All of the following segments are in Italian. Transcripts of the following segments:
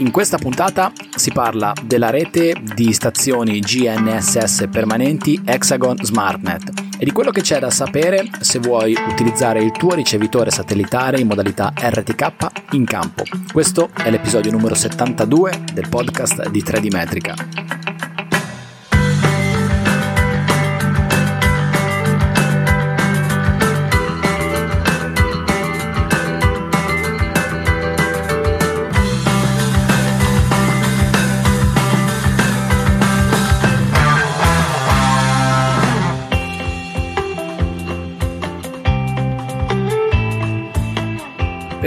In questa puntata si parla della rete di stazioni GNSS permanenti Hexagon SmartNet e di quello che c'è da sapere se vuoi utilizzare il tuo ricevitore satellitare in modalità RTK in campo. Questo è l'episodio numero 72 del podcast di 3D Metrica.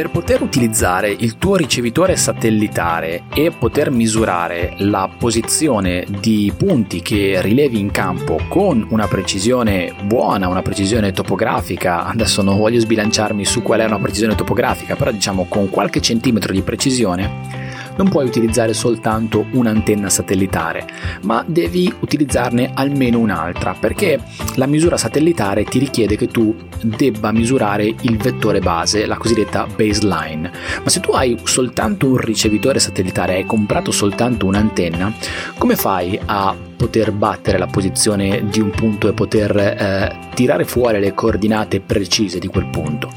Per poter utilizzare il tuo ricevitore satellitare e poter misurare la posizione di punti che rilevi in campo con una precisione buona, una precisione topografica, adesso non voglio sbilanciarmi su qual è una precisione topografica, però diciamo con qualche centimetro di precisione, non puoi utilizzare soltanto un'antenna satellitare, ma devi utilizzarne almeno un'altra, perché la misura satellitare ti richiede che tu debba misurare il vettore base, la cosiddetta baseline. Ma se tu hai soltanto un ricevitore satellitare, hai comprato soltanto un'antenna, come fai a poter battere la posizione di un punto e poter eh, tirare fuori le coordinate precise di quel punto?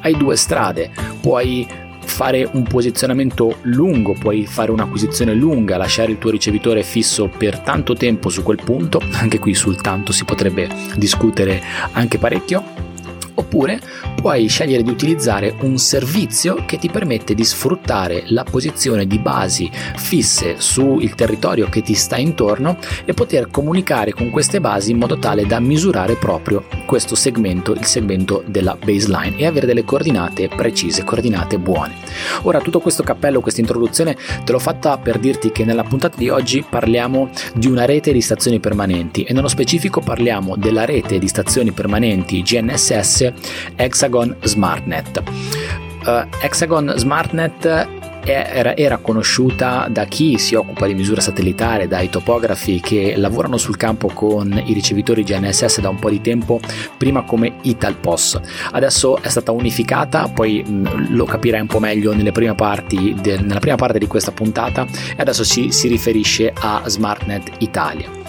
Hai due strade, puoi fare un posizionamento lungo, puoi fare un'acquisizione lunga, lasciare il tuo ricevitore fisso per tanto tempo su quel punto, anche qui sul tanto si potrebbe discutere anche parecchio oppure puoi scegliere di utilizzare un servizio che ti permette di sfruttare la posizione di basi fisse sul territorio che ti sta intorno e poter comunicare con queste basi in modo tale da misurare proprio questo segmento, il segmento della baseline e avere delle coordinate precise, coordinate buone. Ora tutto questo cappello, questa introduzione te l'ho fatta per dirti che nella puntata di oggi parliamo di una rete di stazioni permanenti e nello specifico parliamo della rete di stazioni permanenti GNSS Hexagon SmartNet. Uh, Hexagon SmartNet era, era, conosciuta da chi si occupa di misura satellitare, dai topografi che lavorano sul campo con i ricevitori GNSS da un po' di tempo, prima come Italpos. Adesso è stata unificata, poi mh, lo capirai un po' meglio nelle prime parti de, nella prima parte di questa puntata e adesso si, si riferisce a SmartNet Italia.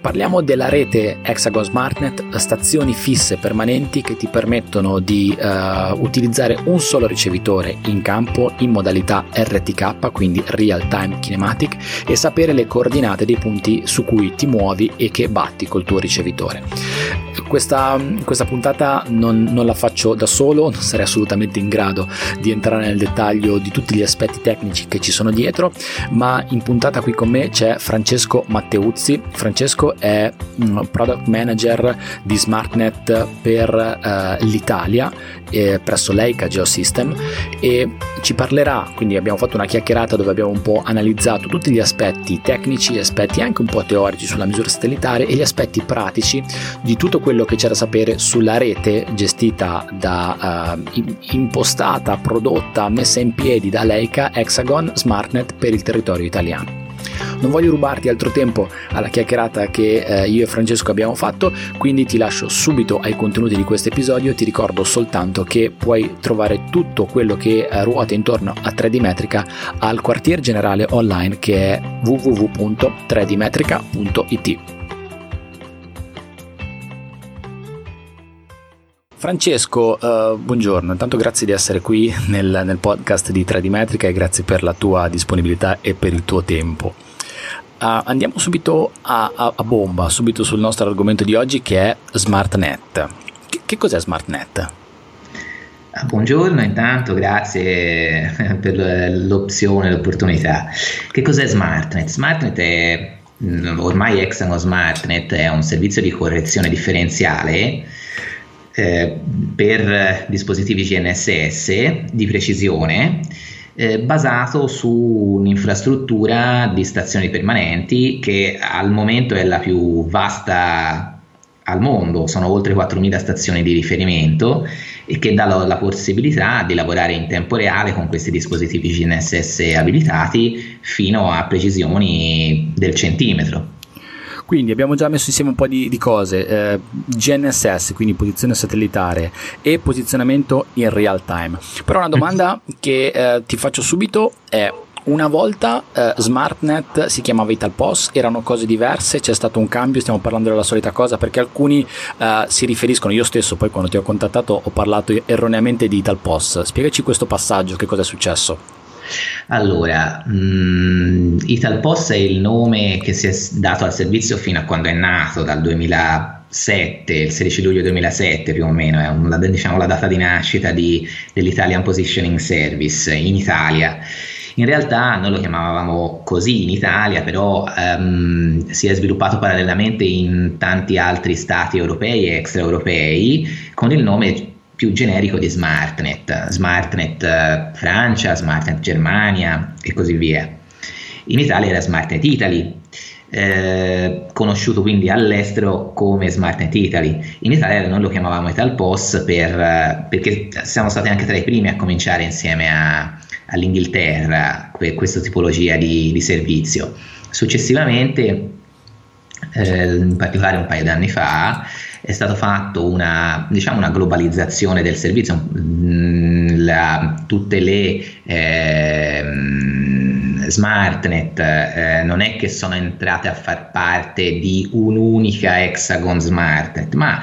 Parliamo della rete Hexagon SmartNet, stazioni fisse permanenti che ti permettono di uh, utilizzare un solo ricevitore in campo in modalità RTK, quindi Real Time Kinematic, e sapere le coordinate dei punti su cui ti muovi e che batti col tuo ricevitore. Questa, questa puntata non, non la faccio da solo, non sarei assolutamente in grado di entrare nel dettaglio di tutti gli aspetti tecnici che ci sono dietro, ma in puntata qui con me c'è Francesco Matteuzzi. Francesco è un product manager di SmartNet per uh, l'Italia eh, presso Leica Geosystem e ci parlerà, quindi abbiamo fatto una chiacchierata dove abbiamo un po' analizzato tutti gli aspetti tecnici, aspetti anche un po' teorici sulla misura satellitare e gli aspetti pratici di tutto quello che c'è da sapere sulla rete gestita da uh, impostata, prodotta, messa in piedi da Leica Hexagon SmartNet per il territorio italiano. Non voglio rubarti altro tempo alla chiacchierata che eh, io e Francesco abbiamo fatto, quindi ti lascio subito ai contenuti di questo episodio. Ti ricordo soltanto che puoi trovare tutto quello che eh, ruota intorno a 3D Metrica al quartier generale online che è www.3dmetrica.it. Francesco, uh, buongiorno, intanto grazie di essere qui nel, nel, podcast di 3D Metrica e grazie per la tua disponibilità e per il tuo tempo. Uh, andiamo subito a, a, a, bomba, subito sul nostro argomento di oggi che è SmartNet. Che, che cos'è SmartNet? Ah, buongiorno, intanto grazie per l'opzione, l'opportunità. Che cos'è SmartNet? SmartNet è mm, ormai Hexagon SmartNet è un servizio di correzione differenziale eh, per dispositivi GNSS di precisione eh, basato su un'infrastruttura di stazioni permanenti che al momento è la più vasta al mondo, sono oltre 4.000 stazioni di riferimento e che dà la, la possibilità di lavorare in tempo reale con questi dispositivi GNSS abilitati fino a precisioni del centimetro. Quindi abbiamo già messo insieme un po' di, di cose, eh, GNSS, quindi posizione satellitare e posizionamento in real time. Però una domanda che eh, ti faccio subito è una volta eh, SmartNet si chiamava Italpos, erano cose diverse, c'è stato un cambio, stiamo parlando della solita cosa perché alcuni eh, si riferiscono, io stesso poi quando ti ho contattato ho parlato erroneamente di Italpos, spiegaci questo passaggio, che cosa è successo? Allora, mh, mm, Italpos è il nome che si è dato al servizio fino a quando è nato, dal 2007, il 16 luglio 2007 più o meno, è una, diciamo, la data di nascita di, dell'Italian Positioning Service in Italia. In realtà noi lo chiamavamo così in Italia, però um, si è sviluppato parallelamente in tanti altri stati europei e extraeuropei con il nome più generico di SmartNet, SmartNet eh, Francia, SmartNet Germania e così via. In Italia era SmartNet Italy, eh, conosciuto quindi all'estero come SmartNet Italy. In Italia noi lo chiamavamo Italpos per, eh, perché siamo stati anche tra i primi a cominciare insieme a, all'Inghilterra questa tipologia di, di servizio. Successivamente, eh, in particolare un paio di anni fa, è stata fatta una, diciamo una globalizzazione del servizio, mm, la, tutte le eh, SmartNet eh, non è che sono entrate a far parte di un'unica Hexagon SmartNet, ma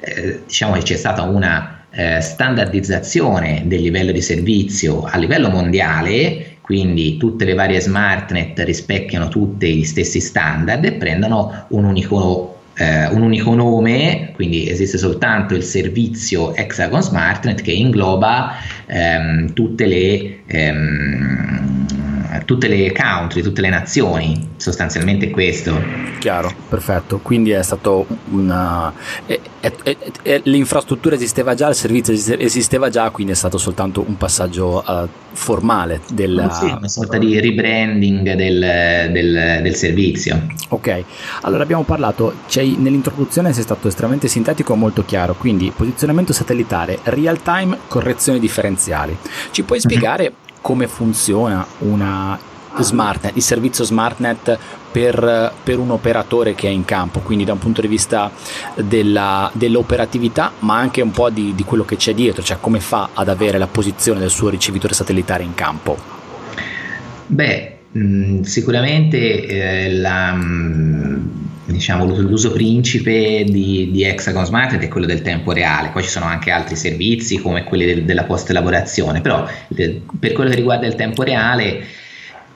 eh, diciamo che c'è stata una eh, standardizzazione del livello di servizio a livello mondiale, quindi tutte le varie SmartNet rispecchiano tutti gli stessi standard e prendono un unico, eh, un unico nome, quindi esiste soltanto il servizio Hexagon SmartNet che ingloba ehm, tutte le... Ehm, tutte le country, tutte le nazioni, sostanzialmente questo. Chiaro, perfetto. Quindi è stato una. È, è, è, l'infrastruttura esisteva già, il servizio esisteva già, quindi è stato soltanto un passaggio uh, formale del. Sì, una sorta di rebranding del, del, del, servizio. Ok, allora abbiamo parlato, nell'introduzione sei stato estremamente sintetico e molto chiaro, quindi posizionamento satellitare, real time, correzioni differenziali. Ci puoi mhm. spiegare come funziona una SmartNet, il servizio SmartNet per, per, un operatore che è in campo, quindi da un punto di vista della, dell'operatività, ma anche un po' di, di, quello che c'è dietro, cioè come fa ad avere la posizione del suo ricevitore satellitare in campo. Beh, mh, sicuramente eh, la, mh, diciamo, l'uso principe di, di Hexagon Smart è quello del tempo reale, poi ci sono anche altri servizi come quelli del, della post elaborazione, però de, per quello che riguarda il tempo reale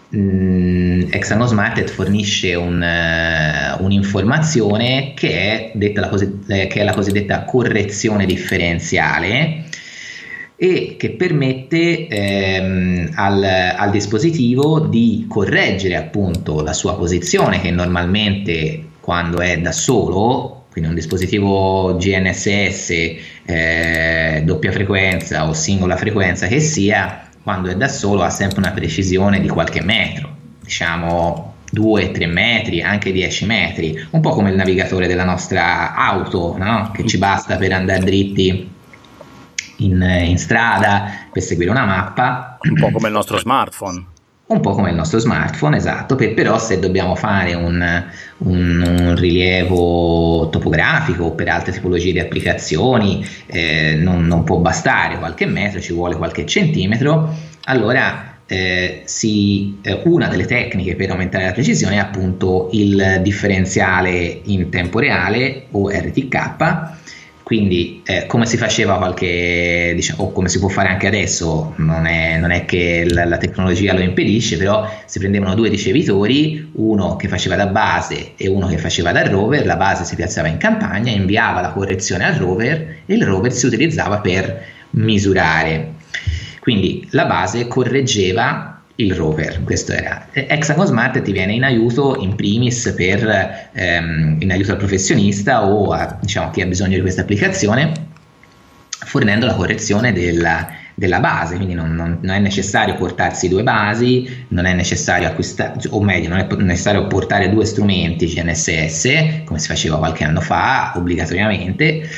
mh, Hexagon Smart fornisce un, uh, un'informazione che è, la cosi- che è la cosiddetta correzione differenziale e che permette ehm, al, al, dispositivo di correggere appunto la sua posizione che normalmente quando è da solo, quindi un dispositivo GNSS eh, doppia frequenza o singola frequenza che sia, quando è da solo ha sempre una precisione di qualche metro, diciamo 2-3 metri, anche 10 metri, un po' come il navigatore della nostra auto, no? che ci basta per andare dritti in, in strada, per seguire una mappa. Un po' come il nostro smartphone un po' come il nostro smartphone, esatto, per, però se dobbiamo fare un, un, un, rilievo topografico o per altre tipologie di applicazioni eh, non, non, può bastare qualche metro, ci vuole qualche centimetro, allora eh, si, eh, una delle tecniche per aumentare la precisione è appunto il differenziale in tempo reale o RTK quindi eh, come si faceva qualche, diciamo, o come si può fare anche adesso, non è, non è che la, la, tecnologia lo impedisce, però si prendevano due ricevitori, uno che faceva da base e uno che faceva da rover, la base si piazzava in campagna, inviava la correzione al rover e il rover si utilizzava per misurare. Quindi la base correggeva il rover, questo era. Hexagon Smart ti viene in aiuto in primis per, ehm, in aiuto al professionista o a diciamo, chi ha bisogno di questa applicazione, fornendo la correzione della, della base, quindi non, non, non, è necessario portarsi due basi, non è necessario acquistare, o meglio, non è necessario portare due strumenti GNSS, come si faceva qualche anno fa, obbligatoriamente,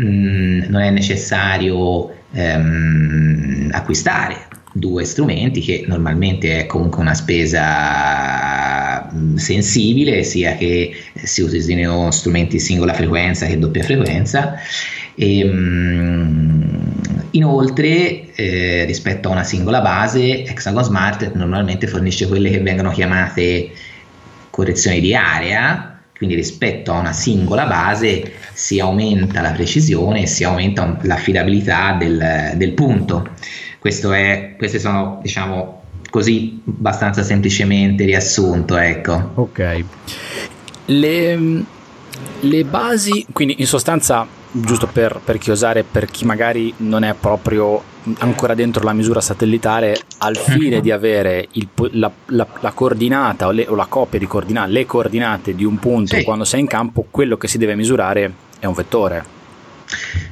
mm, non è necessario ehm, acquistare due strumenti che normalmente è comunque una spesa mm, sensibile sia che si usino strumenti singola frequenza che doppia frequenza e, mm, Inoltre, eh, rispetto a una singola base, Hexagon Smart normalmente fornisce quelle che vengono chiamate correzioni di area, quindi rispetto a una singola base si aumenta la precisione e si aumenta l'affidabilità del, del punto. È, queste sono, diciamo, così abbastanza semplicemente riassunto, ecco. Ok. Le, le basi, quindi in sostanza giusto per, per, chiosare per chi magari non è proprio ancora dentro la misura satellitare al fine di avere il, la, la, la, coordinata o, le, o, la coppia di coordinate, le coordinate di un punto sì. quando sei in campo, quello che si deve misurare è un vettore.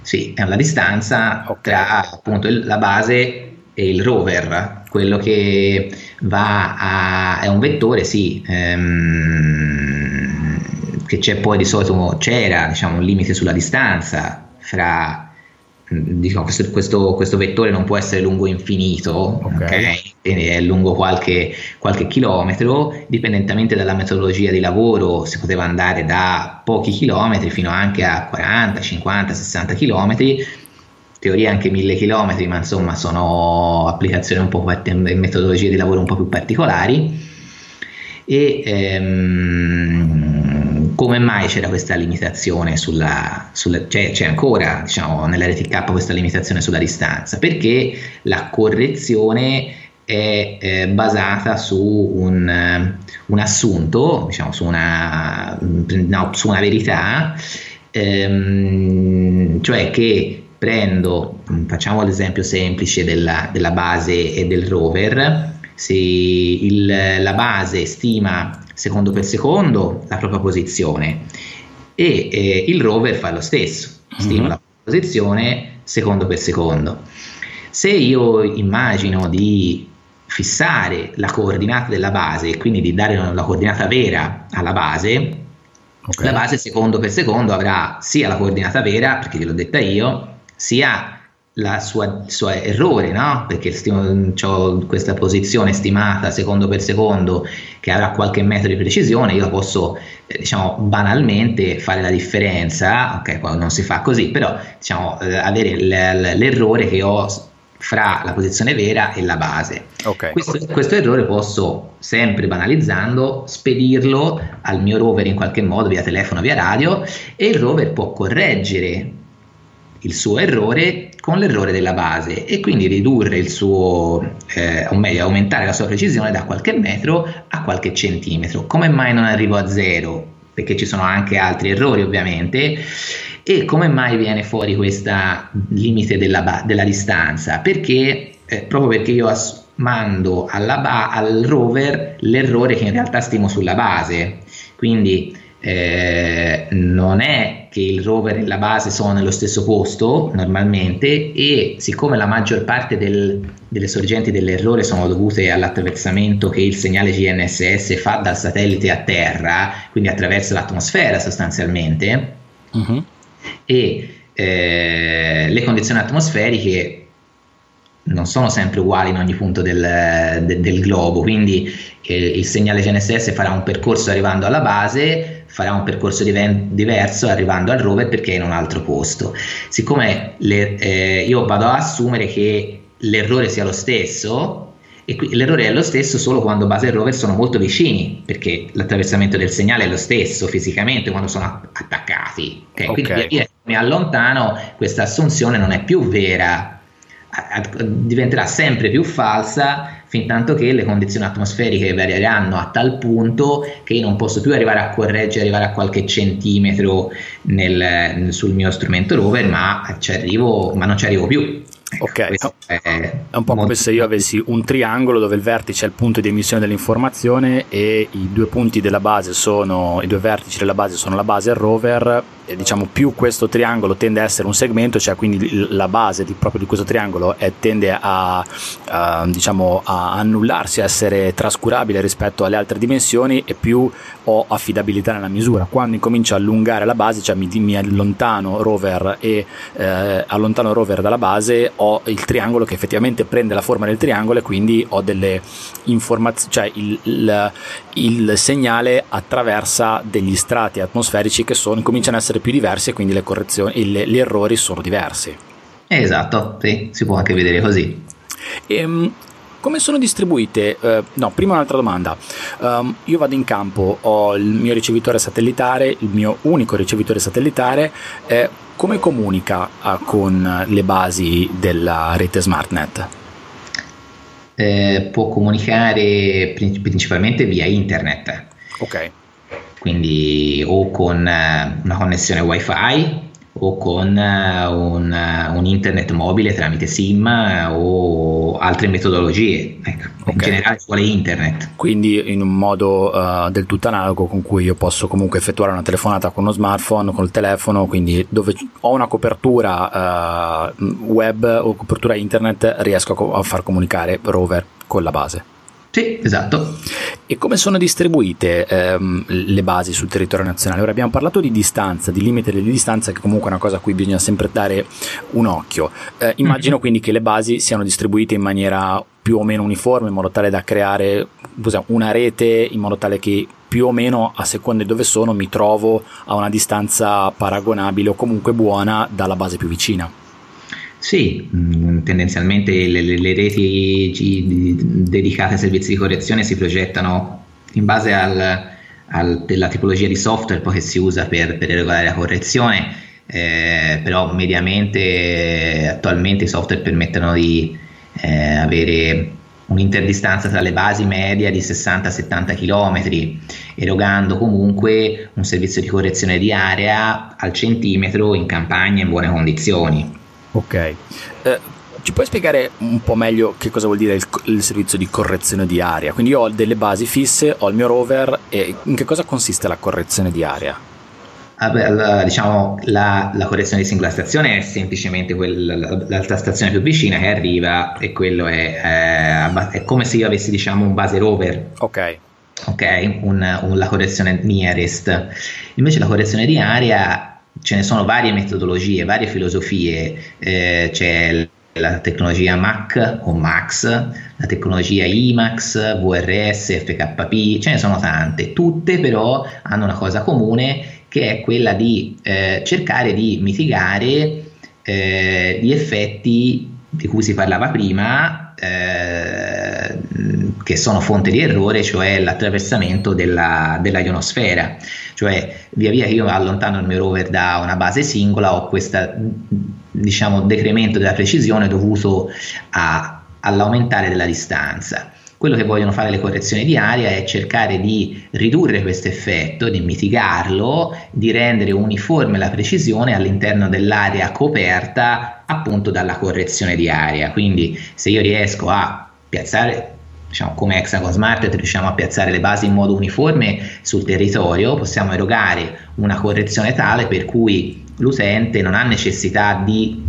Sì, è la distanza okay. tra appunto la base e il rover, quello che va a... è un vettore, sì, ehm, che c'è poi di solito c'era diciamo, un limite sulla distanza fra diciamo, questo, questo, questo, vettore non può essere lungo infinito, okay. Okay? è lungo qualche, qualche, chilometro, dipendentemente dalla metodologia di lavoro si poteva andare da pochi chilometri fino anche a 40, 50, 60 chilometri, teoria anche 1000 chilometri, ma insomma sono applicazioni un po' metodologie di lavoro un po' più particolari. E, ehm, come mai c'era questa limitazione sulla, sulla cioè c'è ancora diciamo, nella RTK questa limitazione sulla distanza? Perché la correzione è eh, basata su un, un assunto, diciamo, su una, no, su una verità, ehm, cioè che prendo, facciamo l'esempio semplice della, della base e del rover, se il, la base stima secondo per secondo la propria posizione e eh, il rover fa lo stesso, stima mm-hmm. la posizione secondo per secondo. Se io immagino di fissare la coordinata della base e quindi di dare la coordinata vera alla base, okay. la base secondo per secondo avrà sia la coordinata vera, perché gliel'ho detta io, sia la sua, il suo errore, no? perché ho questa posizione stimata secondo per secondo che avrà qualche metro di precisione, io posso eh, diciamo banalmente fare la differenza, ok, non si fa così, però diciamo eh, avere l- l'errore che ho fra la posizione vera e la base. Okay. Questo, questo, errore posso sempre banalizzando spedirlo al mio rover in qualche modo via telefono, via radio e il rover può correggere il suo errore con l'errore della base e quindi ridurre il suo, eh, o meglio aumentare la sua precisione da qualche metro a qualche centimetro. Come mai non arrivo a zero? Perché ci sono anche altri errori ovviamente. E come mai viene fuori questo limite della, della, distanza? Perché eh, proprio perché io as- mando ba- al rover l'errore che in realtà stimo sulla base. Quindi eh, non è che il rover e la base sono nello stesso posto normalmente e siccome la maggior parte del, delle sorgenti dell'errore sono dovute all'attraversamento che il segnale GNSS fa dal satellite a terra, quindi attraverso l'atmosfera sostanzialmente, uh-huh. e eh, le condizioni atmosferiche non sono sempre uguali in ogni punto del, de, del globo, quindi eh, il segnale GNSS farà un percorso arrivando alla base, farà un percorso diven- diverso arrivando al rover perché è in un altro posto. Siccome le, eh, io vado a assumere che l'errore sia lo stesso, e qui, l'errore è lo stesso solo quando base e rover sono molto vicini, perché l'attraversamento del segnale è lo stesso fisicamente quando sono attaccati. Okay? Okay. Quindi via mi allontano, questa assunzione non è più vera diventerà sempre più falsa fin tanto che le condizioni atmosferiche varieranno a tal punto che io non posso più arrivare a correggere, arrivare a qualche centimetro nel, sul mio strumento rover, ma ci arrivo, ma non ci arrivo più. Ok, è, è, un po' come se io avessi un triangolo dove il vertice è il punto di emissione dell'informazione e i due punti della base sono i due vertici della base sono la base e il rover diciamo più questo triangolo tende a essere un segmento, cioè quindi la base di, proprio di questo triangolo è, tende a, a, diciamo, a annullarsi, a essere trascurabile rispetto alle altre dimensioni e più ho affidabilità nella misura. Quando incomincio a allungare la base, cioè mi, mi allontano rover e eh, allontano rover dalla base, ho il triangolo che effettivamente prende la forma del triangolo e quindi ho delle informazioni, cioè il, il, il, segnale attraversa degli strati atmosferici che sono, cominciano a essere più diversi e quindi le correzioni, le, gli errori sono diversi. Esatto, sì, si può anche vedere così. E, ehm, come sono distribuite? Uh, no, prima un'altra domanda. Um, io vado in campo, ho il mio ricevitore satellitare, il mio unico ricevitore satellitare. Eh, come comunica uh, con le basi della rete SmartNet? Eh, può comunicare principalmente via internet. Ok. Quindi o con eh, una connessione wifi o con uh, un, uh, un, internet mobile tramite SIM uh, o altre metodologie. Ecco, okay. In generale vuole internet. Quindi in un modo del tutto analogo con cui io posso comunque effettuare una telefonata con uno smartphone, col telefono, quindi dove ho una copertura web o copertura internet riesco a, co- a far comunicare rover con la base. Sì, esatto. E come sono distribuite ehm, le basi sul territorio nazionale? Ora abbiamo parlato di distanza, di limite di distanza, che comunque è una cosa a cui bisogna sempre dare un occhio. Eh, immagino mm-hmm. quindi che le basi siano distribuite in maniera più o meno uniforme, in modo tale da creare una rete, in modo tale che più o meno a seconda di dove sono mi trovo a una distanza paragonabile o comunque buona dalla base più vicina. Sì, mm, tendenzialmente le, le, reti dedicate ai servizi di correzione si progettano in base al, al, della tipologia di software che si usa per, per regolare la correzione, eh, però mediamente attualmente i software permettono di eh, avere un'interdistanza tra le basi media di 60-70 km, erogando comunque un servizio di correzione di area al centimetro in campagna in buone condizioni. Ok. Eh, ci puoi spiegare un po' meglio che cosa vuol dire il, il, servizio di correzione di area? Quindi io ho delle basi fisse, ho il mio rover e in che cosa consiste la correzione di? Vabbè, la, diciamo, la, la, correzione di singola stazione è semplicemente quella, l'altra stazione più vicina che arriva e quello è, è, è come se io avessi diciamo, un base rover. Ok. Ok, un, un, la correzione nearest. Invece la correzione di area ce ne sono varie metodologie, varie filosofie, eh, c'è la tecnologia MAC o MAX, la tecnologia IMAX, VRS, FKP, ce ne sono tante, tutte però hanno una cosa comune che è quella di eh, cercare di mitigare eh, gli effetti di cui si parlava prima, eh, che sono fonte di errore, cioè l'attraversamento della, della ionosfera. Cioè, via via che io allontano il mio rover da una base singola, ho questo diciamo, decremento della precisione dovuto a, all'aumentare della distanza. Quello che vogliono fare le correzioni di aria è cercare di ridurre questo effetto, di mitigarlo, di rendere uniforme la precisione all'interno dell'area coperta appunto dalla correzione di aria. Quindi se io riesco a piazzare diciamo, come Hexagon Smart riusciamo a piazzare le basi in modo uniforme sul territorio, possiamo erogare una correzione tale per cui l'utente non ha necessità di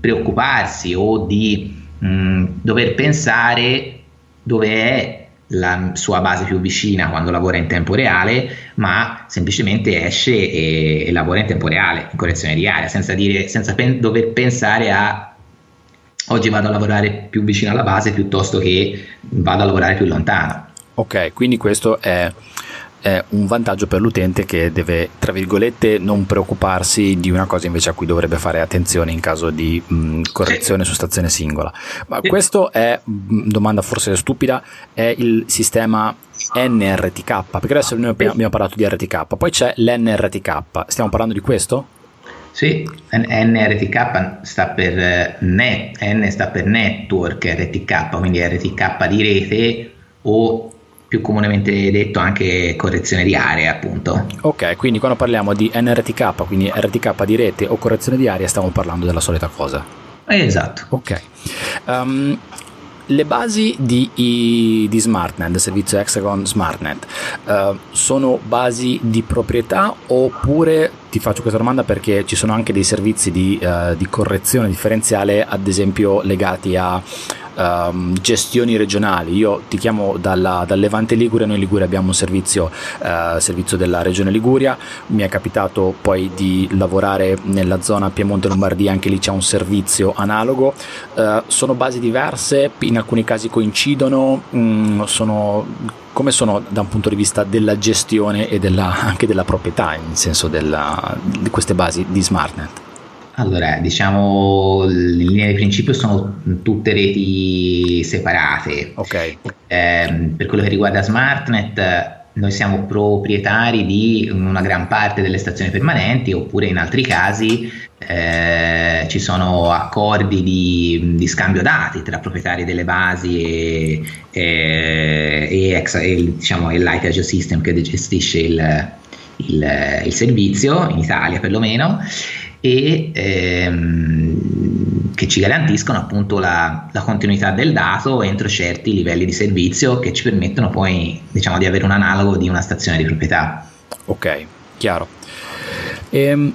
preoccuparsi o di mh, dover pensare dove è la sua base più vicina quando lavora in tempo reale, ma semplicemente esce e, e lavora in tempo reale, in correzione di area, senza, dire, senza pen, dover pensare a oggi vado a lavorare più vicino alla base piuttosto che vado a lavorare più lontano. Ok, quindi questo è è un vantaggio per l'utente che deve, tra virgolette, non preoccuparsi di una cosa invece a cui dovrebbe fare attenzione in caso di mh, correzione su stazione singola. Ma questo è, mh, domanda forse stupida, è il sistema NRTK, perché adesso noi abbiamo parlato di RTK, poi c'è l'NRTK, stiamo parlando di questo? Sì, NRTK sta per eh, net, N sta per network RTK, quindi RTK di rete o più comunemente detto anche correzione di area appunto. Ok, quindi quando parliamo di NRTK, quindi RTK di rete o correzione di area, stiamo parlando della solita cosa. Esatto. Ok. Um, le basi di, di, SmartNet, del servizio Hexagon SmartNet, uh, sono basi di proprietà oppure ti faccio questa domanda perché ci sono anche dei servizi di, uh, di correzione differenziale, ad esempio legati a um, gestioni regionali. Io ti chiamo dalla, dal Levante Liguria, noi in Liguria abbiamo un servizio, uh, servizio della regione Liguria, mi è capitato poi di lavorare nella zona Piemonte-Lombardia, anche lì c'è un servizio analogo. Uh, sono basi diverse, in alcuni casi coincidono, mm, sono come sono da un punto di vista della gestione e della, anche della proprietà, in senso della, di queste basi di SmartNet? Allora, diciamo, le linee di principio sono tutte reti separate. Ok. Eh, per quello che riguarda SmartNet, noi siamo proprietari di una gran parte delle stazioni permanenti, oppure in altri casi eh, ci sono accordi di, di, scambio dati tra proprietari delle basi e, e, e, ex, e diciamo, il Like System che gestisce il, il, il servizio, in Italia perlomeno e ehm, che ci garantiscono appunto la, la, continuità del dato entro certi livelli di servizio che ci permettono poi diciamo di avere un analogo di una stazione di proprietà. Ok, chiaro. Ehm,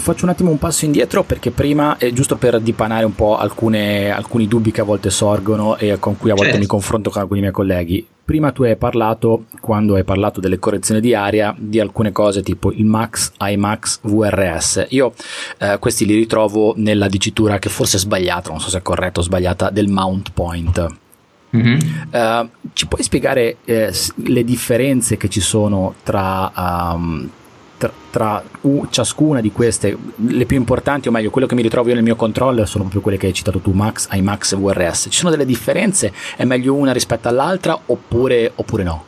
faccio un attimo un passo indietro perché prima, è giusto per dipanare un po' alcune, alcuni dubbi che a volte sorgono e con cui a volte certo. mi confronto con alcuni miei colleghi. Prima tu hai parlato, quando hai parlato delle correzioni di area, di alcune cose tipo il Max, IMAX, VRS. Io eh, questi li ritrovo nella dicitura che forse è sbagliata, non so se è corretta o sbagliata, del mount point. Mm-hmm. Uh, ci puoi spiegare eh, le differenze che ci sono tra um, tra, ciascuna di queste, le più importanti, o meglio, quello che mi ritrovo io nel mio controller sono proprio quelle che hai citato tu, Max, iMax e VRS. Ci sono delle differenze? È meglio una rispetto all'altra oppure, oppure no?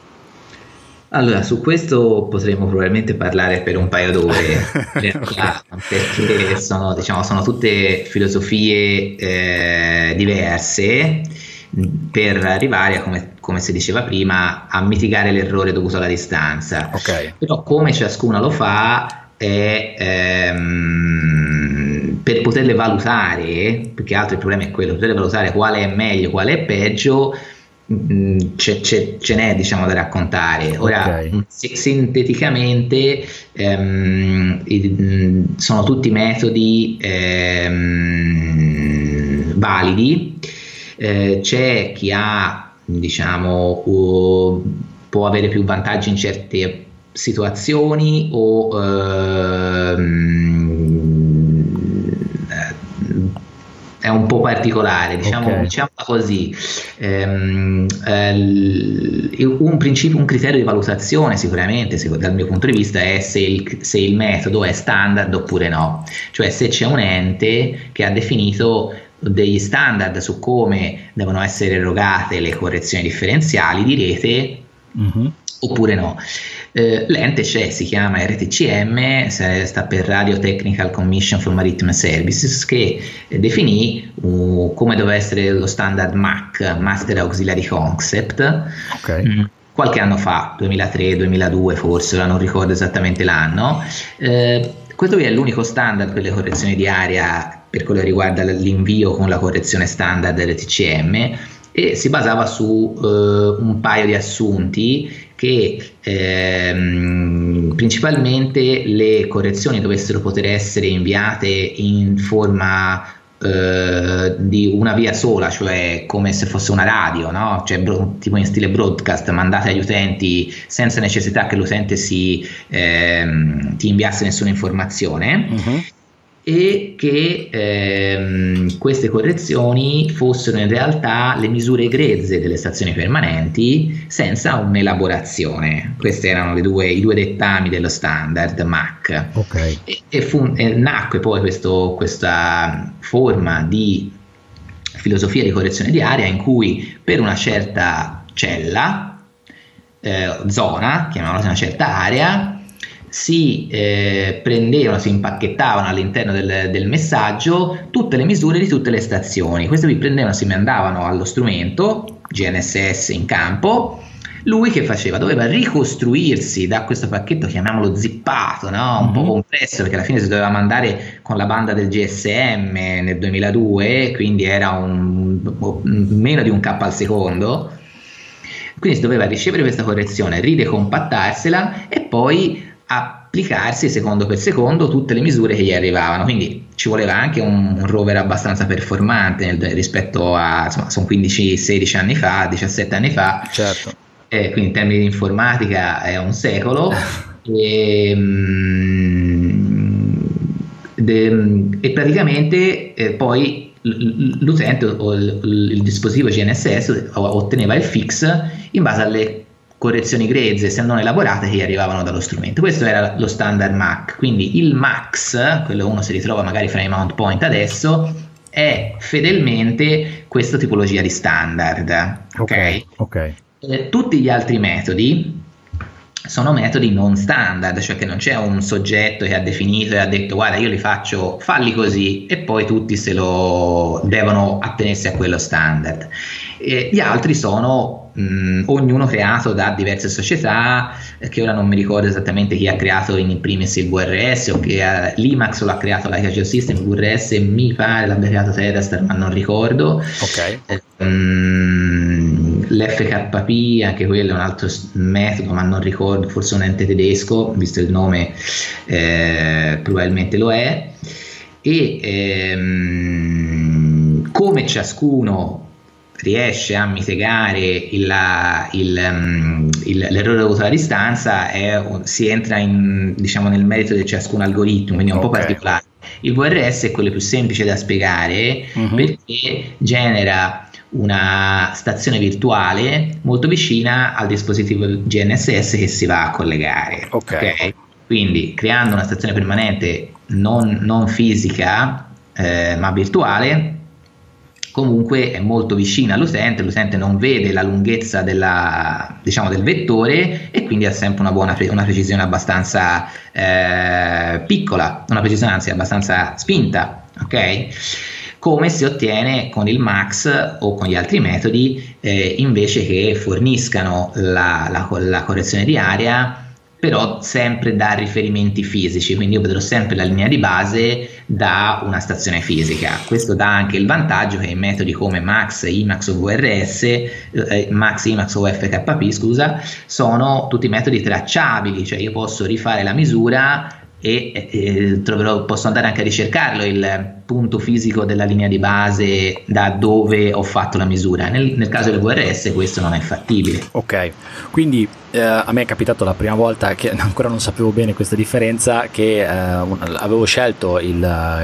Allora, su questo potremmo probabilmente parlare per un paio d'ore, perché sono, diciamo, sono tutte filosofie eh, diverse per arrivare a, come, come, si diceva prima, a mitigare l'errore dovuto alla distanza. Okay. Però come ciascuna lo fa è ehm, per poterle valutare, perché altro il problema è quello, poterle valutare quale è meglio, quale è peggio, mm, c'è, c'è, ce n'è diciamo da raccontare. Ora, okay. sinteticamente, ehm, mm, sono tutti metodi ehm, validi eh, c'è chi ha, diciamo, uh, può avere più vantaggi in certe situazioni o ehm, è un po' particolare, diciamo, okay. diciamo così. Ehm, eh, un principio, un criterio di valutazione sicuramente, dal mio punto di vista, è se il, se il metodo è standard oppure no, cioè se c'è un ente che ha definito degli standard su come devono essere erogate le correzioni differenziali di rete uh-huh. oppure no. Eh, l'ente c'è, si chiama RTCM, sta per Radio Technical Commission for Maritime Services, che definì uh, come doveva essere lo standard MAC, Master Auxiliary Concept. Okay. Mm qualche anno fa, 2003-2002 forse, ora non ricordo esattamente l'anno. Eh, questo è l'unico standard per le correzioni di area per quello che riguarda l'invio con la correzione standard del TCM e si basava su eh, un paio di assunti che ehm, principalmente le correzioni dovessero poter essere inviate in forma eh, di una via sola, cioè come se fosse una radio, no? cioè, bro- tipo in stile broadcast, mandate agli utenti senza necessità che l'utente si, ehm, ti inviasse nessuna informazione. Uh-huh e che ehm, queste correzioni fossero in realtà le misure grezze delle stazioni permanenti senza un'elaborazione. Questi erano due, i due dettami dello standard MAC. Okay. E, e, fu, e, nacque poi questo, questa forma di filosofia di correzione di area in cui per una certa cella, eh, zona, chiamiamola una certa area, si eh, prendevano, si impacchettavano all'interno del, del, messaggio tutte le misure di tutte le stazioni. Queste qui prendevano, si mandavano allo strumento GNSS in campo. Lui che faceva? Doveva ricostruirsi da questo pacchetto, chiamiamolo zippato, no? un mm-hmm. po' compresso, perché alla fine si doveva mandare con la banda del GSM nel 2002, quindi era un, meno di un K al secondo. Quindi si doveva ricevere questa correzione, ridecompattarsela e poi applicarsi secondo per secondo tutte le misure che gli arrivavano. Quindi ci voleva anche un, un rover abbastanza performante nel, rispetto a insomma, sono 15-16 anni fa, 17 anni fa. Certo. Eh, quindi in termini di informatica è un secolo. e, mm, de, e, praticamente eh, poi l'utente o il, il dispositivo GNSS otteneva il fix in base alle correzioni grezze se non elaborate che arrivavano dallo strumento. Questo era lo standard MAC, quindi il MAX, quello uno si ritrova magari fra i mount point adesso, è fedelmente questa tipologia di standard. Ok. okay. Eh, tutti gli altri metodi sono metodi non standard, cioè che non c'è un soggetto che ha definito e ha detto guarda io li faccio, falli così e poi tutti se lo devono attenersi a quello standard. E gli altri sono mh, ognuno creato da diverse società, che ora non mi ricordo esattamente chi ha creato in primis il VRS o che ha, l'IMAX lo ha creato la Geosystem, il VRS mi pare l'abbia creato Terrastar ma non ricordo. Ok. Eh, mh, L'FKP, anche quello è un altro metodo, ma non ricordo, forse un ente tedesco, visto il nome, eh, probabilmente lo è. E ehm, come ciascuno riesce a mitigare il, il, mm, il, l'errore dovuto alla distanza è, si entra in, diciamo, nel merito di ciascun algoritmo, quindi è un okay. po' particolare. Il VRS è quello più semplice da spiegare uh-huh. perché genera una stazione virtuale molto vicina al dispositivo GNSS che si va a collegare. Okay. okay? Quindi creando una stazione permanente non, non fisica eh, ma virtuale comunque è molto vicina all'utente, l'utente non vede la lunghezza della, diciamo, del vettore e quindi ha sempre una buona una precisione abbastanza eh, piccola, una precisione anzi abbastanza spinta, ok? Come si ottiene con il Max o con gli altri metodi eh, invece che forniscano la, la, la correzione di area però sempre da riferimenti fisici, quindi io vedrò sempre la linea di base da una stazione fisica. Questo dà anche il vantaggio che i metodi come Max, Imax o VRS, eh, Max, Imax o FKP, scusa, sono tutti metodi tracciabili, cioè io posso rifare la misura e eh, troverò, posso andare anche a ricercarlo il punto fisico della linea di base da dove ho fatto la misura. Nel, nel caso del VRS questo non è fattibile. Ok, quindi eh, a me è capitato la prima volta che ancora non sapevo bene questa differenza che eh, avevo scelto il,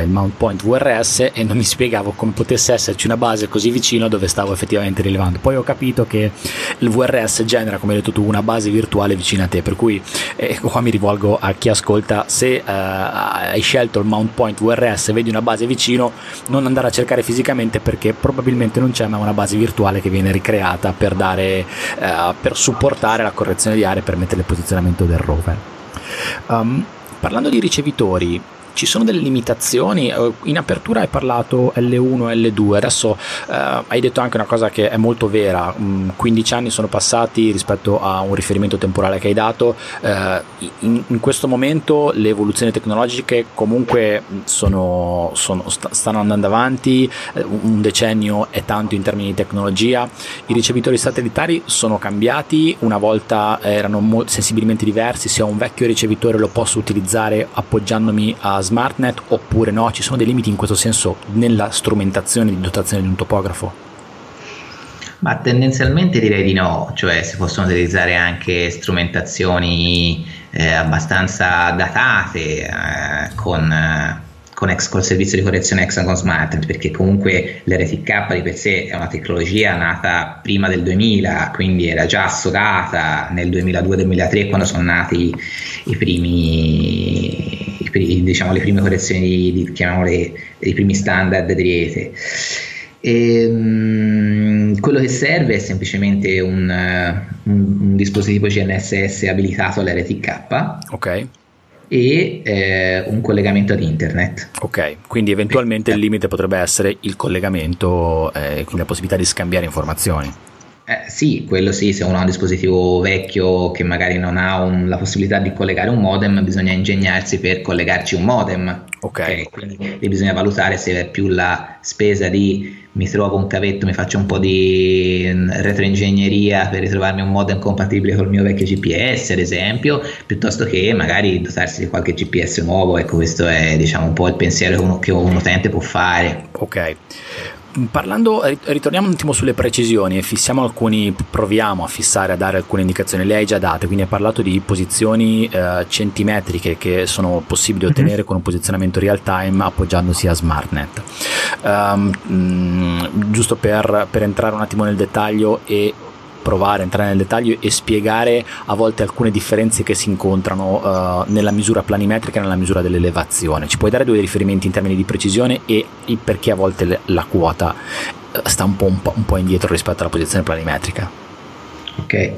il, mount point VRS e non mi spiegavo come potesse esserci una base così vicino dove stavo effettivamente rilevando. Poi ho capito che il VRS genera come hai detto tu una base virtuale vicina a te per cui eh, qua mi rivolgo a chi ascolta se eh, hai scelto il mount point VRS e vedi una base vicino non andare a cercare fisicamente perché probabilmente non c'è ma una base virtuale che viene ricreata per dare eh, per supportare la correzione correzione di aree permette il posizionamento del rover. Um, parlando di ricevitori, ci sono delle limitazioni. Eh, in apertura hai parlato L1 e L2, adesso eh, hai detto anche una cosa che è molto vera, 15 mm, anni sono passati rispetto a un riferimento temporale che hai dato, eh, in, in, questo momento le evoluzioni tecnologiche comunque sono, sono, stanno andando avanti, eh, un decennio è tanto in termini di tecnologia, i ricevitori satellitari sono cambiati, una volta erano sensibilmente diversi, se ho un vecchio ricevitore lo posso utilizzare appoggiandomi a SmartNet oppure no? Ci sono dei limiti in questo senso nella strumentazione di dotazione di un topografo? Ma tendenzialmente direi di no, cioè si possono utilizzare anche strumentazioni eh, abbastanza datate eh, con... Eh, con ex, col servizio di correzione Hexagon Smart, perché comunque l'RTK di per sé è una tecnologia nata prima del 2000, quindi era già assodata nel 2002-2003 quando sono nati i primi, i, diciamo, le prime correzioni, di, di, chiamiamole i primi standard di rete. E, um, quello che serve è semplicemente un, un, un dispositivo GNSS abilitato all'RTK. Ok e eh, un collegamento ad internet. Ok, quindi eventualmente il limite potrebbe essere il collegamento e eh, quindi la possibilità di scambiare informazioni. Eh, sì, quello sì, se uno ha un dispositivo vecchio che magari non ha un, la possibilità di collegare un modem, bisogna ingegnarsi per collegarci un modem. Ok. okay quindi bisogna valutare se è più la spesa di mi trovo un cavetto, mi faccio un po' di mm, retroingegneria per ritrovarmi un modem compatibile col mio vecchio GPS, ad esempio, piuttosto che magari dotarsi di qualche GPS nuovo. Ecco, questo è diciamo un po' il pensiero che, uno, che un utente può fare. Ok. Parlando, ritorniamo un attimo sulle precisioni e fissiamo alcuni, proviamo a fissare, a dare alcune indicazioni. Le hai già date, quindi hai parlato di posizioni eh, centimetriche che sono possibili mhm. ottenere mm-hmm. con un posizionamento real time appoggiandosi a SmartNet. Um, mh, giusto per, per entrare un attimo nel dettaglio e provare a entrare nel dettaglio e spiegare a volte alcune differenze che si incontrano uh, nella misura planimetrica e nella misura dell'elevazione. Ci puoi dare due riferimenti in termini di precisione e perché a volte la quota eh, sta un po', un, po', un po', indietro rispetto alla posizione planimetrica? Ok,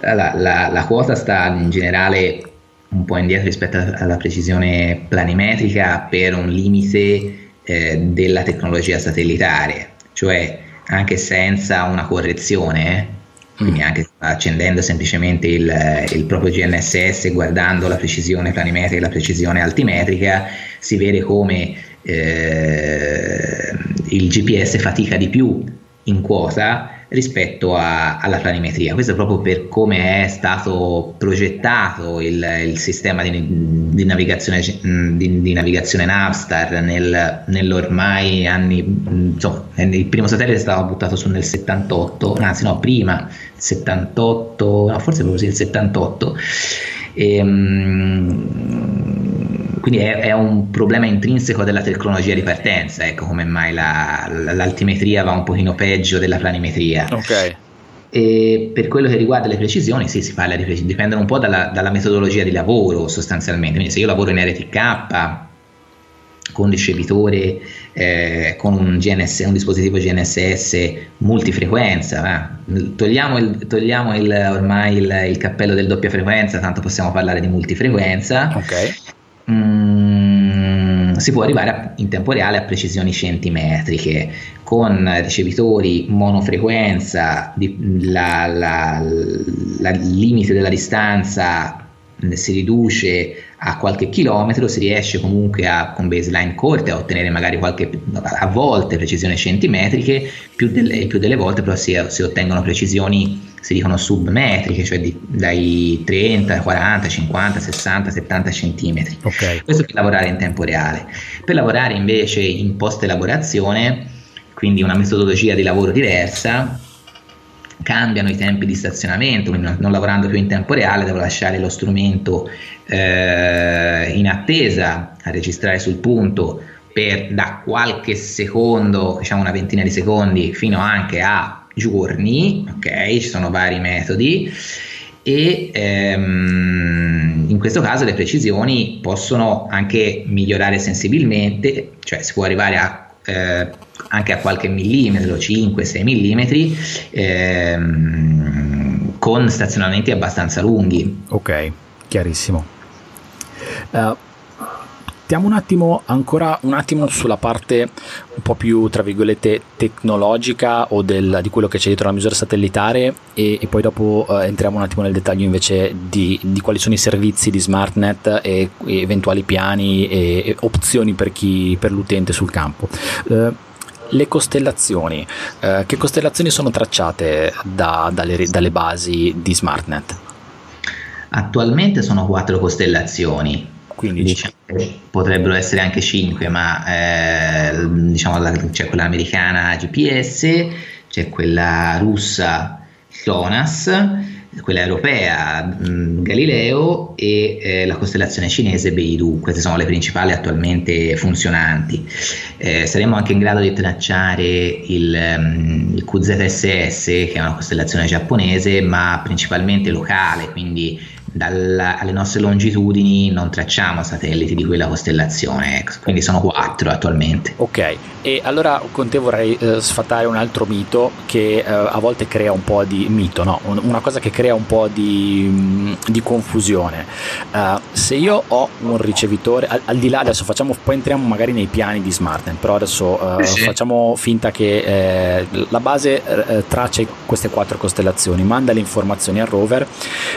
la, la, la quota sta in generale un po' indietro rispetto alla precisione planimetrica per un limite eh, della tecnologia satellitare, cioè anche senza una correzione, quindi mm. anche accendendo semplicemente il, il, proprio GNSS, guardando la precisione planimetrica e la precisione altimetrica, si vede come eh, il GPS fatica di più in quota rispetto a, alla planimetria. Questo è proprio per come è stato progettato il, il sistema di, di, navigazione, di, di, navigazione Navstar nel, nell'ormai anni, insomma, il primo satellite è stato buttato su nel 78, anzi no, prima, 78, no, forse proprio sì, il 78. E, um, quindi è, è, un problema intrinseco della tecnologia di partenza, ecco come mai la, l'altimetria va un pochino peggio della planimetria. Ok. E per quello che riguarda le precisioni, sì, si parla di precisioni, dipendono un po' dalla, dalla metodologia di lavoro sostanzialmente. Quindi se io lavoro in RTK con ricevitore, eh, con un, GNS, un, dispositivo GNSS multifrequenza. Eh. Togliamo, il, togliamo il, ormai il, il, cappello del doppia frequenza, tanto possiamo parlare di multifrequenza. Okay. Mm, si può arrivare a, in tempo reale a precisioni centimetriche con ricevitori monofrequenza, il limite della distanza si riduce a qualche chilometro, si riesce comunque a, con baseline corte a ottenere magari qualche, a volte precisioni centimetriche, più delle, più delle volte però si, si, ottengono precisioni, si dicono submetriche, cioè di, dai 30, 40, 50, 60, 70 centimetri. Okay. Questo per lavorare in tempo reale. Per lavorare invece in post elaborazione, quindi una metodologia di lavoro diversa, cambiano i tempi di stazionamento, quindi non, non lavorando più in tempo reale, devo lasciare lo strumento eh, in attesa a registrare sul punto per da qualche secondo, diciamo una ventina di secondi, fino anche a giorni, ok? Ci sono vari metodi e ehm, in questo caso le precisioni possono anche migliorare sensibilmente, cioè si può arrivare a eh, anche a qualche millimetro, 5-6 millimetri, ehm, con stazionamenti abbastanza lunghi. Ok, chiarissimo. Uh, Stiamo un attimo ancora un attimo sulla parte un po' più tra virgolette tecnologica o del, di quello che c'è dietro la misura satellitare e, e poi dopo uh, entriamo un attimo nel dettaglio invece di, di, quali sono i servizi di SmartNet e, e eventuali piani e, e, opzioni per, chi, per l'utente sul campo. Uh, le costellazioni, uh, che costellazioni sono tracciate da, dalle, dalle basi di SmartNet? Attualmente sono quattro costellazioni, quindi diciamo potrebbero essere anche 5, ma eh, diciamo la, c'è quella americana GPS, c'è quella russa GLONASS, quella europea mh, Galileo e eh, la costellazione cinese Beidou, queste sono le principali attualmente funzionanti. Eh, saremo anche in grado di tracciare il, um, il QZSS, che è una costellazione giapponese, ma principalmente locale, quindi dalla, alle nostre longitudini non tracciamo satelliti di quella costellazione, ecco. quindi sono quattro attualmente. Ok, e allora con te vorrei eh, sfatare un altro mito che eh, a volte crea un po' di mito, no? una cosa che crea un po' di, mm, di confusione. Uh, se io ho un ricevitore, al, al, di là adesso facciamo, poi entriamo magari nei piani di SmartNet, però adesso uh, sì. facciamo finta che eh, la base eh, traccia queste quattro costellazioni, manda le informazioni al rover,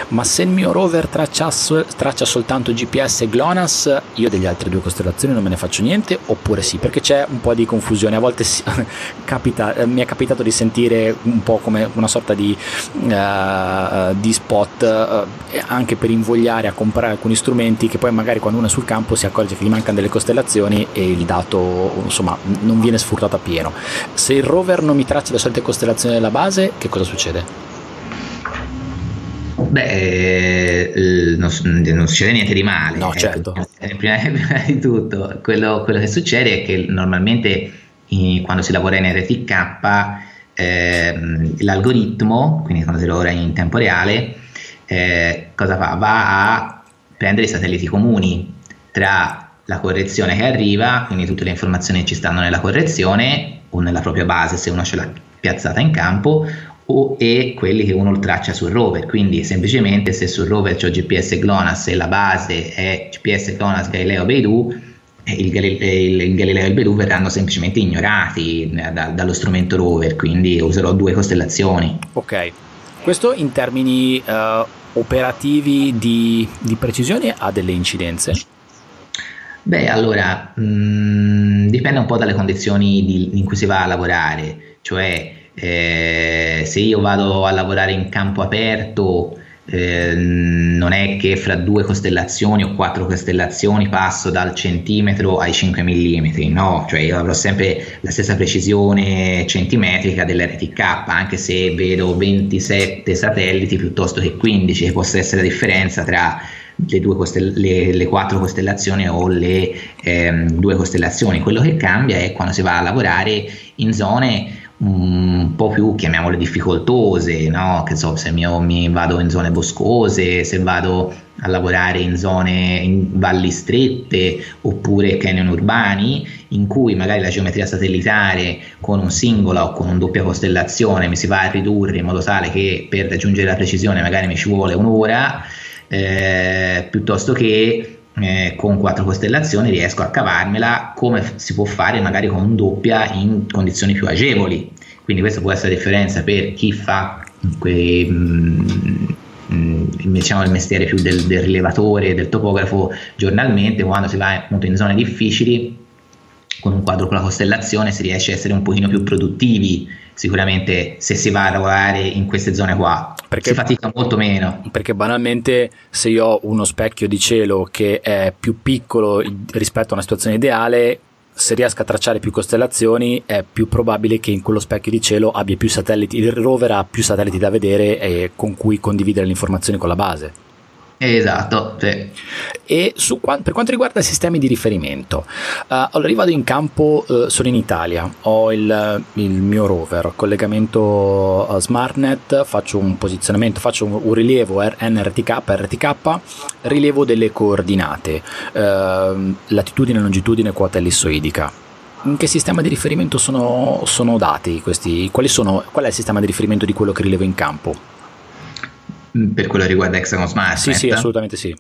ma se il mio rover rover traccia, traccia, soltanto GPS e GLONASS, io delle altre due costellazioni non me ne faccio niente, oppure sì, perché c'è un po' di confusione. A volte si, capita, eh, mi è capitato di sentire un po' come una sorta di, uh, di spot, uh, anche per invogliare a comprare alcuni strumenti che poi magari quando uno è sul campo si accorge che gli mancano delle costellazioni e il dato insomma non viene sfruttato a pieno. Se il rover non mi traccia le solite costellazioni della base, che cosa succede? Beh, eh, non, non, succede niente di male. No, ecco. certo. Prima, prima, di tutto, quello, quello, che succede è che normalmente in, quando si lavora in RTK ehm, l'algoritmo, quindi quando si lavora in tempo reale, eh, cosa fa? Va a prendere i satelliti comuni tra la correzione che arriva, quindi tutte le informazioni che ci stanno nella correzione o nella propria base se uno ce l'ha piazzata in campo o, e quelli che uno traccia sul rover. Quindi semplicemente se sul rover c'è GPS GLONASS e la base è GPS GLONASS Galileo Beidou, il, Galileo, il Galileo e il Beidou verranno semplicemente ignorati da, dallo strumento rover, quindi userò due costellazioni. Ok, questo in termini uh, operativi di, di precisione ha delle incidenze? Beh, allora, mh, mm, dipende un po' dalle condizioni di, in cui si va a lavorare, cioè eh, se io vado a lavorare in campo aperto, eh, non è che fra due costellazioni o quattro costellazioni passo dal centimetro ai 5 mm, no, cioè io avrò sempre la stessa precisione centimetrica dell'RTK, anche se vedo 27 satelliti piuttosto che 15, che possa essere la differenza tra le, due costell- le, le quattro costellazioni o le ehm, due costellazioni. Quello che cambia è quando si va a lavorare in zone un po' più, chiamiamole difficoltose, no? che so, se mio, mi vado in zone boscose, se vado a lavorare in zone in valli strette oppure canyon urbani in cui magari la geometria satellitare con un singola o con un doppia costellazione mi si va a ridurre in modo tale che per raggiungere la precisione magari mi ci vuole un'ora eh, piuttosto che eh, con quattro costellazioni riesco a cavarmela come si può fare magari con doppia in condizioni più agevoli. Quindi questa può essere la differenza per chi fa quei, mh, mm, mm, diciamo il mestiere più del, del, rilevatore, del topografo giornalmente, quando si va appunto in zone difficili con un quadro con la costellazione si riesce a essere un pochino più produttivi sicuramente se si va a lavorare in queste zone qua perché, si fatica molto meno. Perché banalmente se io ho uno specchio di cielo che è più piccolo rispetto a una situazione ideale se riesco a tracciare più costellazioni è più probabile che in quello specchio di cielo abbia più satelliti il rover ha più satelliti da vedere e con cui condividere le informazioni con la base Esatto, sì. E su, per quanto riguarda i sistemi di riferimento, uh, allora io vado in campo, uh, sono in Italia, ho il, il mio rover, collegamento uh, SmartNet, faccio un posizionamento, faccio un, un rilievo NRTK, RTK, rilievo delle coordinate, uh, latitudine, longitudine, quota ellissoidica. In che sistema di riferimento sono, sono dati questi? Sono, qual è il sistema di riferimento di quello che rilevo in campo? Per quello che riguarda Hexagon Smart. Sì, sì, assolutamente sì.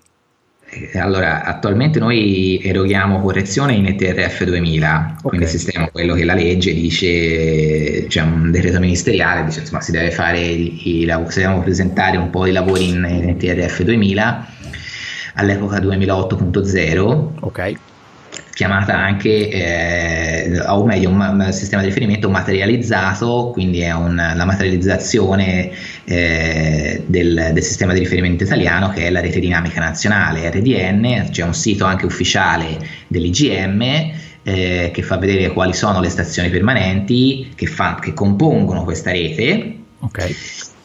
Eh, allora, attualmente noi eroghiamo correzione in ETRF 2000, okay. quindi il sistema, quello che la legge dice, c'è un decreto ministeriale, dice insomma si deve fare, i, i, si devono presentare un po' di lavori in, in ETRF 2000, all'epoca 2008.0. Ok chiamata anche, eh, o meglio, un, sistema di riferimento materializzato, quindi è un, la materializzazione eh, del, del, sistema di riferimento italiano che è la rete dinamica nazionale RDN, c'è un sito anche ufficiale dell'IGM eh, che fa vedere quali sono le stazioni permanenti che, fa, che compongono questa rete okay.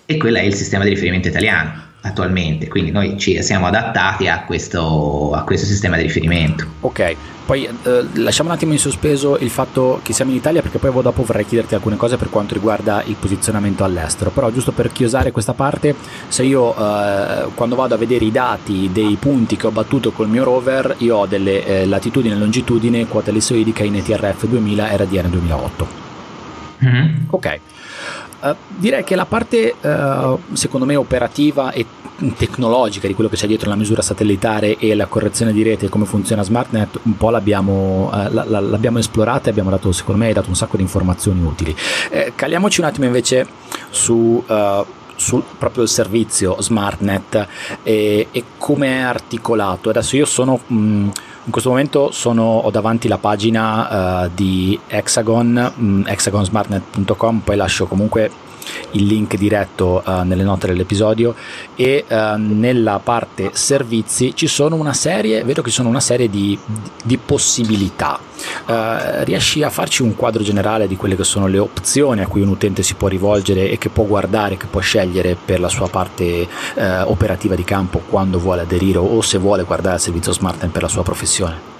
e quello è il sistema di riferimento italiano attualmente, quindi noi ci siamo adattati a questo, a questo sistema di riferimento. Ok, poi eh, lasciamo un attimo in sospeso il fatto che siamo in Italia perché poi dopo vorrei chiederti alcune cose per quanto riguarda il posizionamento all'estero, però giusto per chiosare questa parte, se io eh, quando vado a vedere i dati dei punti che ho battuto col mio rover, io ho delle eh, latitudini e longitudini, quota ellissoidica in ETRF 2000 e RDN 2008. Mm-hmm. Ok. Uh, direi che la parte uh, secondo me operativa e tecnologica di quello che c'è dietro la misura satellitare e la correzione di rete e come funziona SmartNet un po' l'abbiamo, uh, la, la, l'abbiamo esplorata e abbiamo dato secondo me hai dato un sacco di informazioni utili. Eh, caliamoci un attimo invece su sul proprio il servizio SmartNet e, e come è articolato. Adesso io sono mh, mm, in questo momento sono, ho davanti la pagina uh, di Hexagon, um, hexagonsmartnet.com, poi lascio comunque il link diretto uh, nelle note dell'episodio e uh, nella parte servizi ci sono una serie, vedo che ci sono una serie di, di possibilità. Uh, riesci a farci un quadro generale di quelle che sono le opzioni a cui un utente si può rivolgere e che può guardare, che può scegliere per la sua parte operativa di campo quando vuole aderire o se vuole guardare il servizio SmartNet per la sua professione?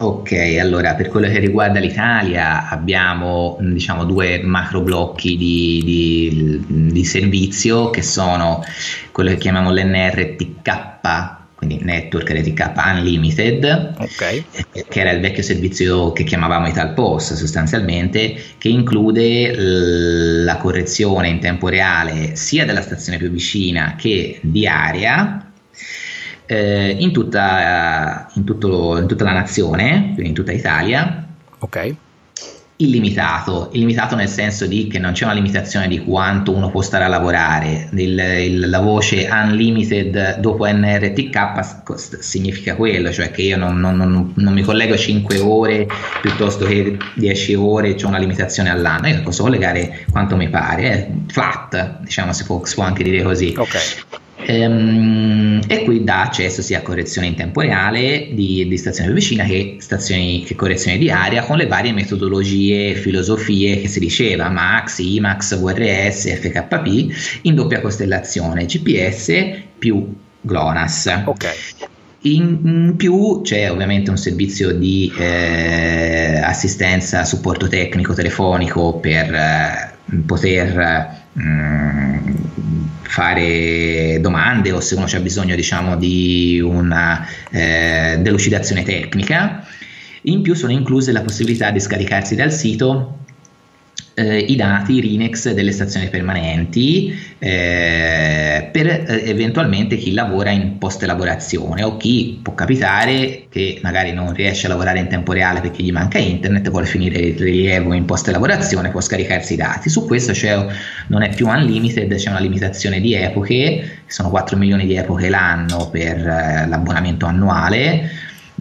Ok, allora per quello che riguarda l'Italia abbiamo diciamo, due macro blocchi di, di, di, servizio che sono quello che chiamiamo l'NRTK, quindi Network RTK Unlimited, okay. che era il vecchio servizio che chiamavamo Italpost sostanzialmente, che include la correzione in tempo reale sia della stazione più vicina che di area eh, in, tutta, in, tutto, in, tutta, la nazione, quindi in tutta Italia. Ok. Illimitato, illimitato nel senso di che non c'è una limitazione di quanto uno può stare a lavorare, il, il, la voce unlimited dopo NRTK significa quello, cioè che io non, non, non, non mi collego 5 ore piuttosto che 10 ore, c'è una limitazione all'anno, io posso collegare quanto mi pare, eh, flat, diciamo si può, si può anche dire così. Ok. Ehm, e qui dà accesso sia a correzione in tempo reale di, di stazione più vicina che, stazioni, che correzione di area con le varie metodologie e filosofie che si diceva MAX, IMAX, VRS, FKP in doppia costellazione GPS più GLONASS. Ok. In, più c'è ovviamente un servizio di eh, assistenza, supporto tecnico telefonico per eh, poter fare domande o se uno ha bisogno diciamo di una eh, delucidazione tecnica. In più sono incluse la possibilità di scaricarsi dal sito eh, i dati Rinex delle stazioni permanenti eh, per eh, eventualmente chi lavora in post elaborazione o chi può capitare che magari non riesce a lavorare in tempo reale perché gli manca internet, vuole finire il rilievo in post elaborazione, può scaricarsi i dati. Su questo non è più unlimited, c'è una limitazione di epoche, sono 4 milioni di epoche l'anno per eh, l'abbonamento annuale.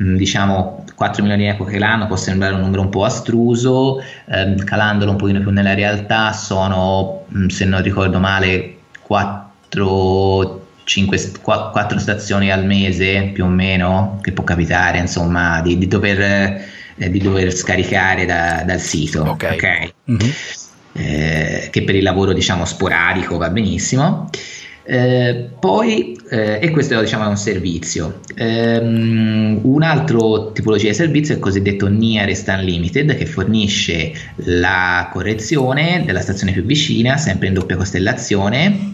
Mm, diciamo 4 milioni di epoche l'anno può sembrare un numero un po' astruso, ehm, calandolo un pochino più nella realtà sono, mm, se non ricordo male, 4, 5, 4 stazioni al mese più o meno, che può capitare insomma di, di, dover, eh, di dover, scaricare da, dal sito. Ok. okay? Mm-hmm. Eh, che per il lavoro diciamo sporadico va benissimo. Eh, poi, eh, e questo diciamo, è un servizio. Um, un'altra tipologia di servizio è il cosiddetto Nearest Unlimited che fornisce la correzione della stazione più vicina, sempre in doppia costellazione,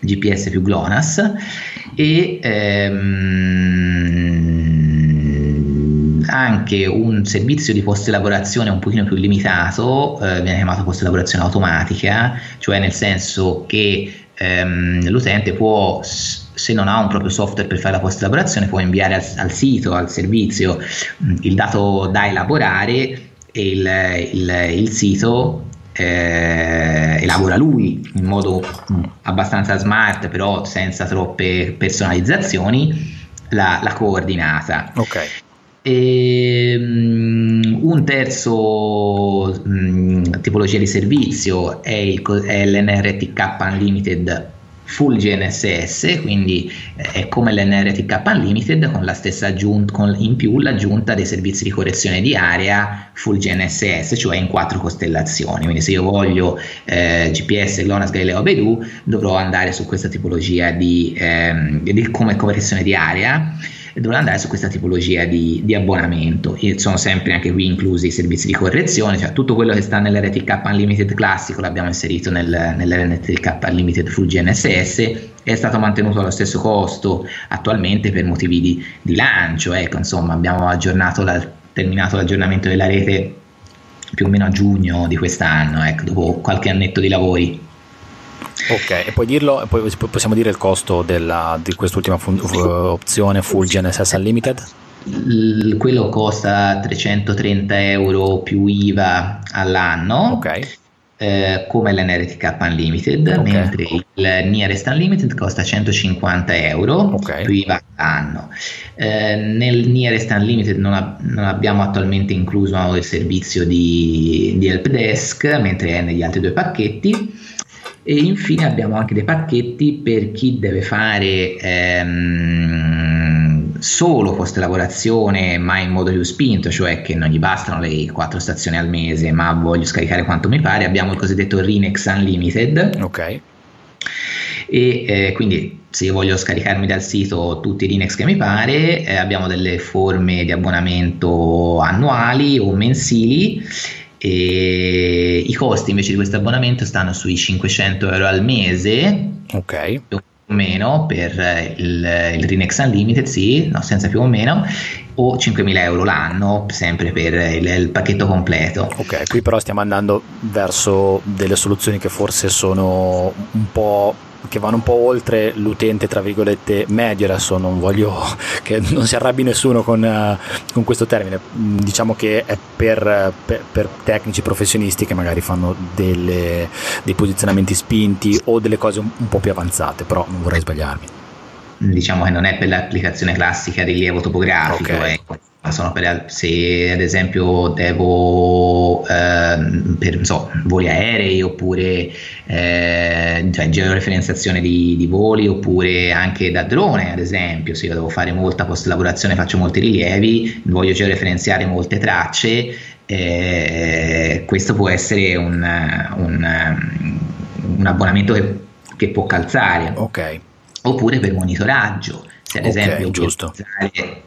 GPS più GLONASS, e um, anche un servizio di post elaborazione un pochino più limitato, eh, viene chiamato post elaborazione automatica, cioè nel senso che ehm, l'utente può se non ha un proprio software per fare la post elaborazione può inviare al, al sito, al servizio mm, il dato da elaborare e il, il, il sito eh, elabora lui in modo mm, abbastanza smart però senza troppe personalizzazioni la, la coordinata. Okay. E, um, un terzo tipologia di servizio è, il, è l'NRTK Unlimited full GNSS, quindi eh, è come l'NRTK Unlimited con la stessa aggiunta, con in più l'aggiunta dei servizi di correzione di area full GNSS, cioè in quattro costellazioni. Quindi se io voglio eh, GPS, GLONASS, Galileo, Bedu, dovrò andare su questa tipologia di, ehm, di come correzione di area dovrà andare su questa tipologia di, di abbonamento. E sono sempre anche qui inclusi i servizi di correzione, cioè tutto quello che sta nell'RTK Unlimited classico l'abbiamo inserito nel, nell'RTK Unlimited Full GNSS è stato mantenuto allo stesso costo attualmente per motivi di, di lancio. Ecco, insomma, abbiamo aggiornato la, terminato l'aggiornamento della rete più o meno a giugno di quest'anno, ecco, dopo qualche annetto di lavori. Ok, e puoi dirlo, poi possiamo dire il costo della, di quest'ultima fun- opzione Full GNSS Unlimited? L- quello costa 330 euro più IVA all'anno. Ok. Eh, come l'NRTK Unlimited, okay. mentre il Nearest Unlimited costa 150 euro okay. più IVA all'anno. Eh, nel Nearest Unlimited non, ab- non, abbiamo attualmente incluso il servizio di, di help desk, mentre è negli altri due pacchetti. E infine abbiamo anche dei pacchetti per chi deve fare ehm, solo post lavorazione ma in modo più spinto, cioè che non gli bastano le quattro stazioni al mese ma voglio scaricare quanto mi pare. Abbiamo il cosiddetto Rinex Unlimited. Ok e eh, quindi se io voglio scaricarmi dal sito tutti i Linux che mi pare, eh, abbiamo delle forme di abbonamento annuali o mensili e i costi invece di questo abbonamento stanno sui 500 euro al mese. Ok. Più o meno per il, il Rinex Unlimited, sì, no, senza più o meno, o 5.000 euro l'anno, sempre per il, il, pacchetto completo. Ok, qui però stiamo andando verso delle soluzioni che forse sono un po' che vanno un po' oltre l'utente tra virgolette medio. Adesso non voglio che non si arrabbi nessuno con, uh, con questo termine. Mm, diciamo che è per, per, per tecnici professionisti che magari fanno delle, dei posizionamenti spinti o delle cose un, un po' più avanzate però non vorrei sbagliarmi. Diciamo che non è per l'applicazione classica rilievo topografico okay. ecco sono per, se ad esempio devo eh, per so, voli aerei oppure eh, cioè, georeferenziazione di, di, voli oppure anche da drone ad esempio. Se io devo fare molta post lavorazione faccio molti rilievi voglio georeferenziare molte tracce eh, questo può essere un, un, un abbonamento che, che, può calzare. Ok. Oppure per monitoraggio ad okay, esempio giusto.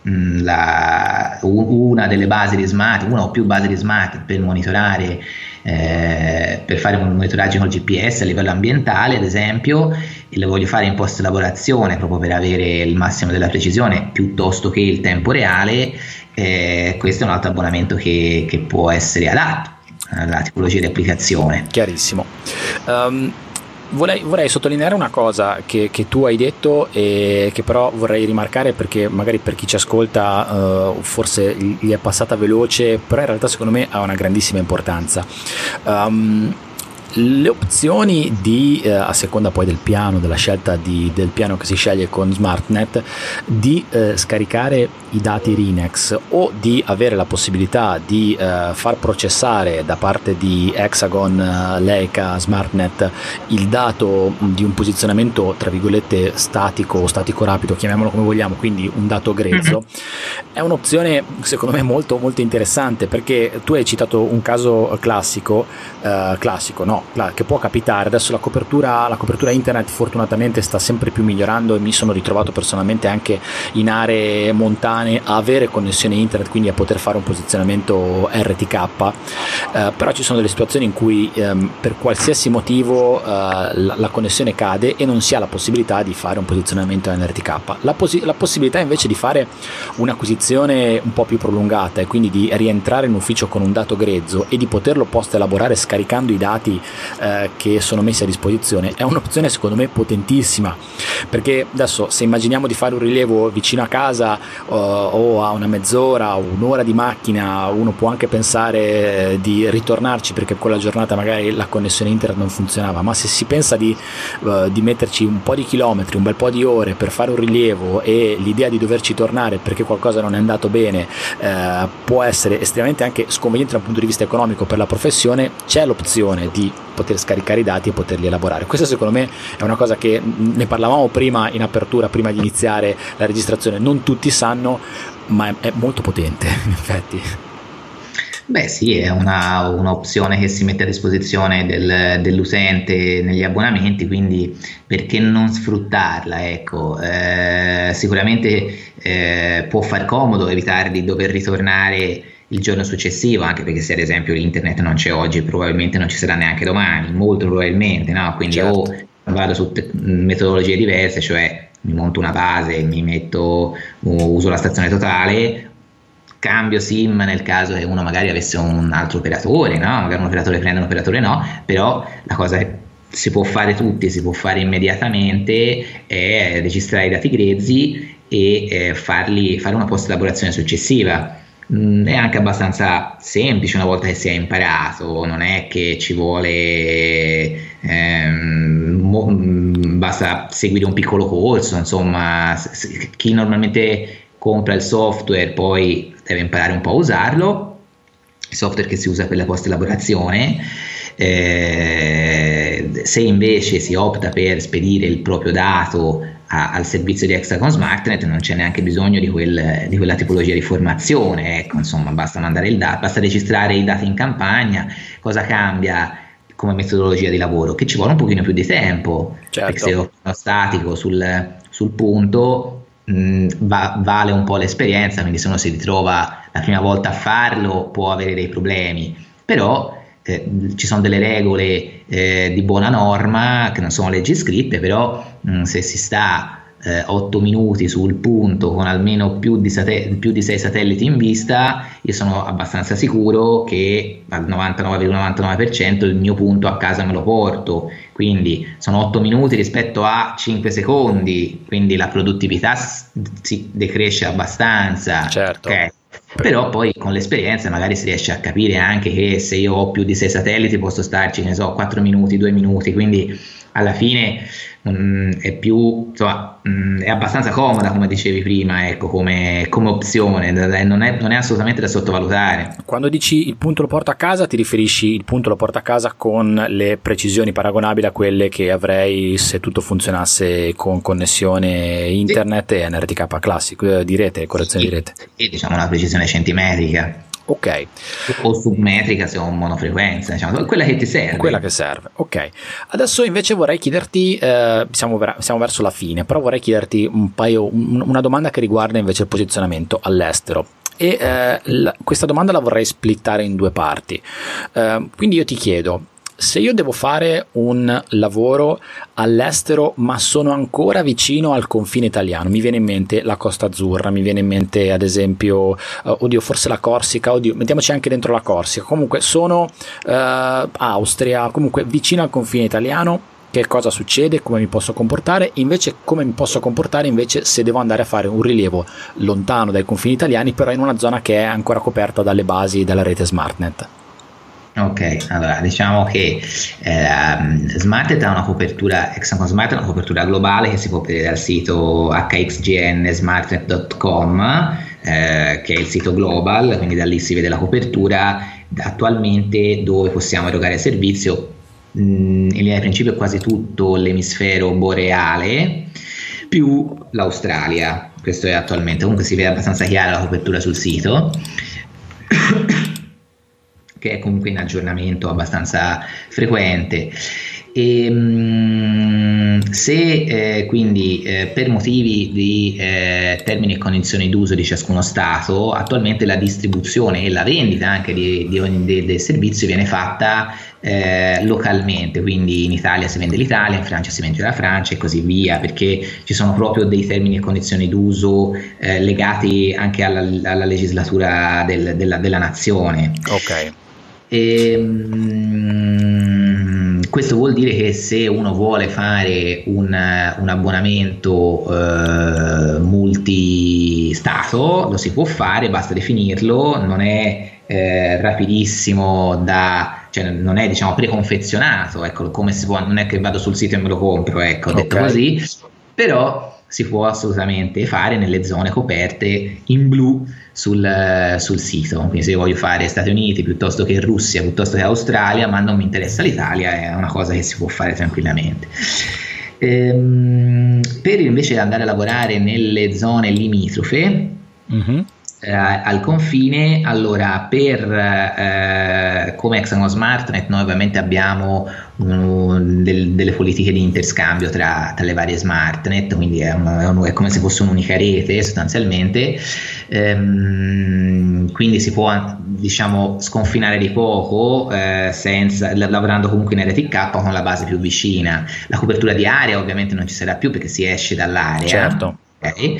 Mm, la, una delle basi di smart, una o più basi di smart per monitorare, eh, per fare un monitoraggio con GPS a livello ambientale, ad esempio, e lo voglio fare in post lavorazione proprio per avere il massimo della precisione piuttosto che il tempo reale, eh, questo è un altro abbonamento che, che può essere adatto alla tipologia di applicazione. Chiarissimo. Um, Vorrei, vorrei, sottolineare una cosa che, che, tu hai detto e che però vorrei rimarcare perché magari per chi ci ascolta uh, forse gli è passata veloce, però in realtà secondo me ha una grandissima importanza. Um, le opzioni di, eh, a seconda poi del piano, della scelta di, del piano che si sceglie con SmartNet, di eh, scaricare i dati Rinex o di avere la possibilità di eh, far processare da parte di Hexagon, eh, Leica, SmartNet il dato di un posizionamento tra virgolette statico o statico rapido, chiamiamolo come vogliamo, quindi un dato grezzo, mm-hmm. è un'opzione secondo me molto molto interessante perché tu hai citato un caso classico, eh, classico no, che può capitare. Adesso la copertura, la copertura internet fortunatamente sta sempre più migliorando e mi sono ritrovato personalmente anche in aree montane a avere connessione internet, quindi a poter fare un posizionamento RTK. Eh, però ci sono delle situazioni in cui ehm, per qualsiasi motivo eh, la, la, connessione cade e non si ha la possibilità di fare un posizionamento NRTK. La, posi- la possibilità invece di fare un'acquisizione un po' più prolungata e quindi di rientrare in ufficio con un dato grezzo e di poterlo post elaborare scaricando i dati eh, che sono messi a disposizione è un'opzione secondo me potentissima. Perché adesso se immaginiamo di fare un rilievo vicino a casa uh, o a una mezz'ora o un'ora di macchina uno può anche pensare eh, di ritornarci perché quella giornata magari la connessione internet non funzionava. Ma se si pensa di, uh, di metterci un po' di chilometri un bel po' di ore per fare un rilievo e l'idea di doverci tornare perché qualcosa non è andato bene uh, può essere estremamente anche sconveniente dal punto di vista economico per la professione c'è l'opzione di poter scaricare i dati e poterli elaborare. Questa secondo me è una cosa che ne parlavamo prima in apertura, prima di iniziare la registrazione, non tutti sanno, ma è, molto potente in effetti. Beh sì, è una, un'opzione che si mette a disposizione del, dell'utente negli abbonamenti, quindi perché non sfruttarla? Ecco, eh, sicuramente eh, può far comodo evitare di dover ritornare il giorno successivo, anche perché se ad esempio l'internet non c'è oggi, probabilmente non ci sarà neanche domani, molto probabilmente, no? Quindi certo. o vado su te- metodologie diverse, cioè mi monto una base, mi metto, uso la stazione totale, cambio SIM nel caso che uno magari avesse un altro operatore, no? magari un operatore prende un operatore no, però la cosa che si può fare tutti, si può fare immediatamente è registrare i dati grezzi e eh, farli, fare una post elaborazione successiva Mm, è anche abbastanza semplice una volta che si è imparato, non è che ci vuole, ehm, mo, mm, basta seguire un piccolo corso, insomma, chi normalmente compra il software poi deve imparare un po' a usarlo, il software che si usa per la post elaborazione. Eh, se invece si opta per spedire il proprio dato a, al servizio di Hexagon SmartNet non c'è neanche bisogno di, quel, di, quella tipologia di formazione, ecco, insomma, basta mandare il dato, basta registrare i dati in campagna, cosa cambia? come metodologia di lavoro, che ci vuole un pochino più di tempo, certo. perché se sono statico sul, sul punto mh, va, vale un po' l'esperienza, quindi se uno si ritrova la prima volta a farlo può avere dei problemi, però eh, ci sono delle regole eh, di buona norma che non sono leggi scritte, però mh, se si sta eh, 8 minuti sul punto con almeno più di, sate- più di 6 satelliti in vista, io sono abbastanza sicuro che al 99,99% il mio punto a casa me lo porto. Quindi sono 8 minuti rispetto a 5 secondi, quindi la produttività si decresce abbastanza. Certo. Okay. Però poi con l'esperienza magari si riesce a capire anche che se io ho più di 6 satelliti posso starci, ne so, 4 minuti, 2 minuti, quindi alla fine mh, è più insomma, mh, è abbastanza comoda come dicevi prima ecco, come, come opzione non è, non è, assolutamente da sottovalutare quando dici il punto lo porto a casa ti riferisci il punto lo porto a casa con le precisioni paragonabili a quelle che avrei se tutto funzionasse con connessione internet sì. e NRTK classico eh, di rete correzione sì, di rete sì, diciamo una precisione centimetrica Ok. O submetrica se ho monofrequenza, diciamo, quella che ti serve. Quella che serve, ok. Adesso invece vorrei chiederti, eh, siamo, ver- siamo, verso la fine, però vorrei chiederti un paio, un, una domanda che riguarda invece il posizionamento all'estero. E eh, la, questa domanda la vorrei splittare in due parti. Eh, quindi io ti chiedo, se io devo fare un lavoro all'estero ma sono ancora vicino al confine italiano, mi viene in mente la Costa Azzurra, mi viene in mente ad esempio, uh, oddio forse la Corsica, oddio mettiamoci anche dentro la Corsica, comunque sono uh, Austria, comunque vicino al confine italiano, che cosa succede, come mi posso comportare, invece come mi posso comportare invece se devo andare a fare un rilievo lontano dai confini italiani, però in una zona che è ancora coperta dalle basi della rete SmartNet. Ok, allora diciamo che eh, Smartet ha una copertura, Hexagon Smart ha una copertura globale che si può vedere dal sito hxgnsmartnet.com eh, che è il sito global, quindi da lì si vede la copertura. Attualmente dove possiamo erogare servizio? Mh, in linea di principio quasi tutto l'emisfero boreale più l'Australia, questo è attualmente, comunque si vede abbastanza chiara la copertura sul sito che è comunque in aggiornamento abbastanza frequente. E, ehm, se eh, quindi eh, per motivi di eh, termini e condizioni d'uso di ciascuno Stato, attualmente la distribuzione e la vendita anche di, di, di, del servizio viene fatta eh, localmente, quindi in Italia si vende l'Italia, in Francia si vende la Francia e così via, perché ci sono proprio dei termini e condizioni d'uso eh, legati anche alla, alla legislatura del, della, della nazione. Ok. E, um, questo vuol dire che se uno vuole fare un, un abbonamento uh, multistato lo si può fare, basta definirlo, non è eh, rapidissimo da, cioè non è diciamo preconfezionato, ecco, come si può, non è che vado sul sito e me lo compro, ecco, detto okay. così, però si può assolutamente fare nelle zone coperte in blu sul, sul, sito. Quindi se io voglio fare Stati Uniti piuttosto che Russia, piuttosto che Australia, ma non mi interessa l'Italia, è una cosa che si può fare tranquillamente. Ehm, per invece andare a lavorare nelle zone limitrofe, mm-hmm eh, al confine, allora per eh, come Hexagon SmartNet noi ovviamente abbiamo um, del, delle politiche di interscambio tra, tra le varie SmartNet, quindi è, un, è, come se fosse un'unica rete sostanzialmente, ehm, quindi si può diciamo sconfinare di poco eh, senza, lavorando comunque in RTK con la base più vicina. La copertura di area ovviamente non ci sarà più perché si esce dall'area. Certo. Okay.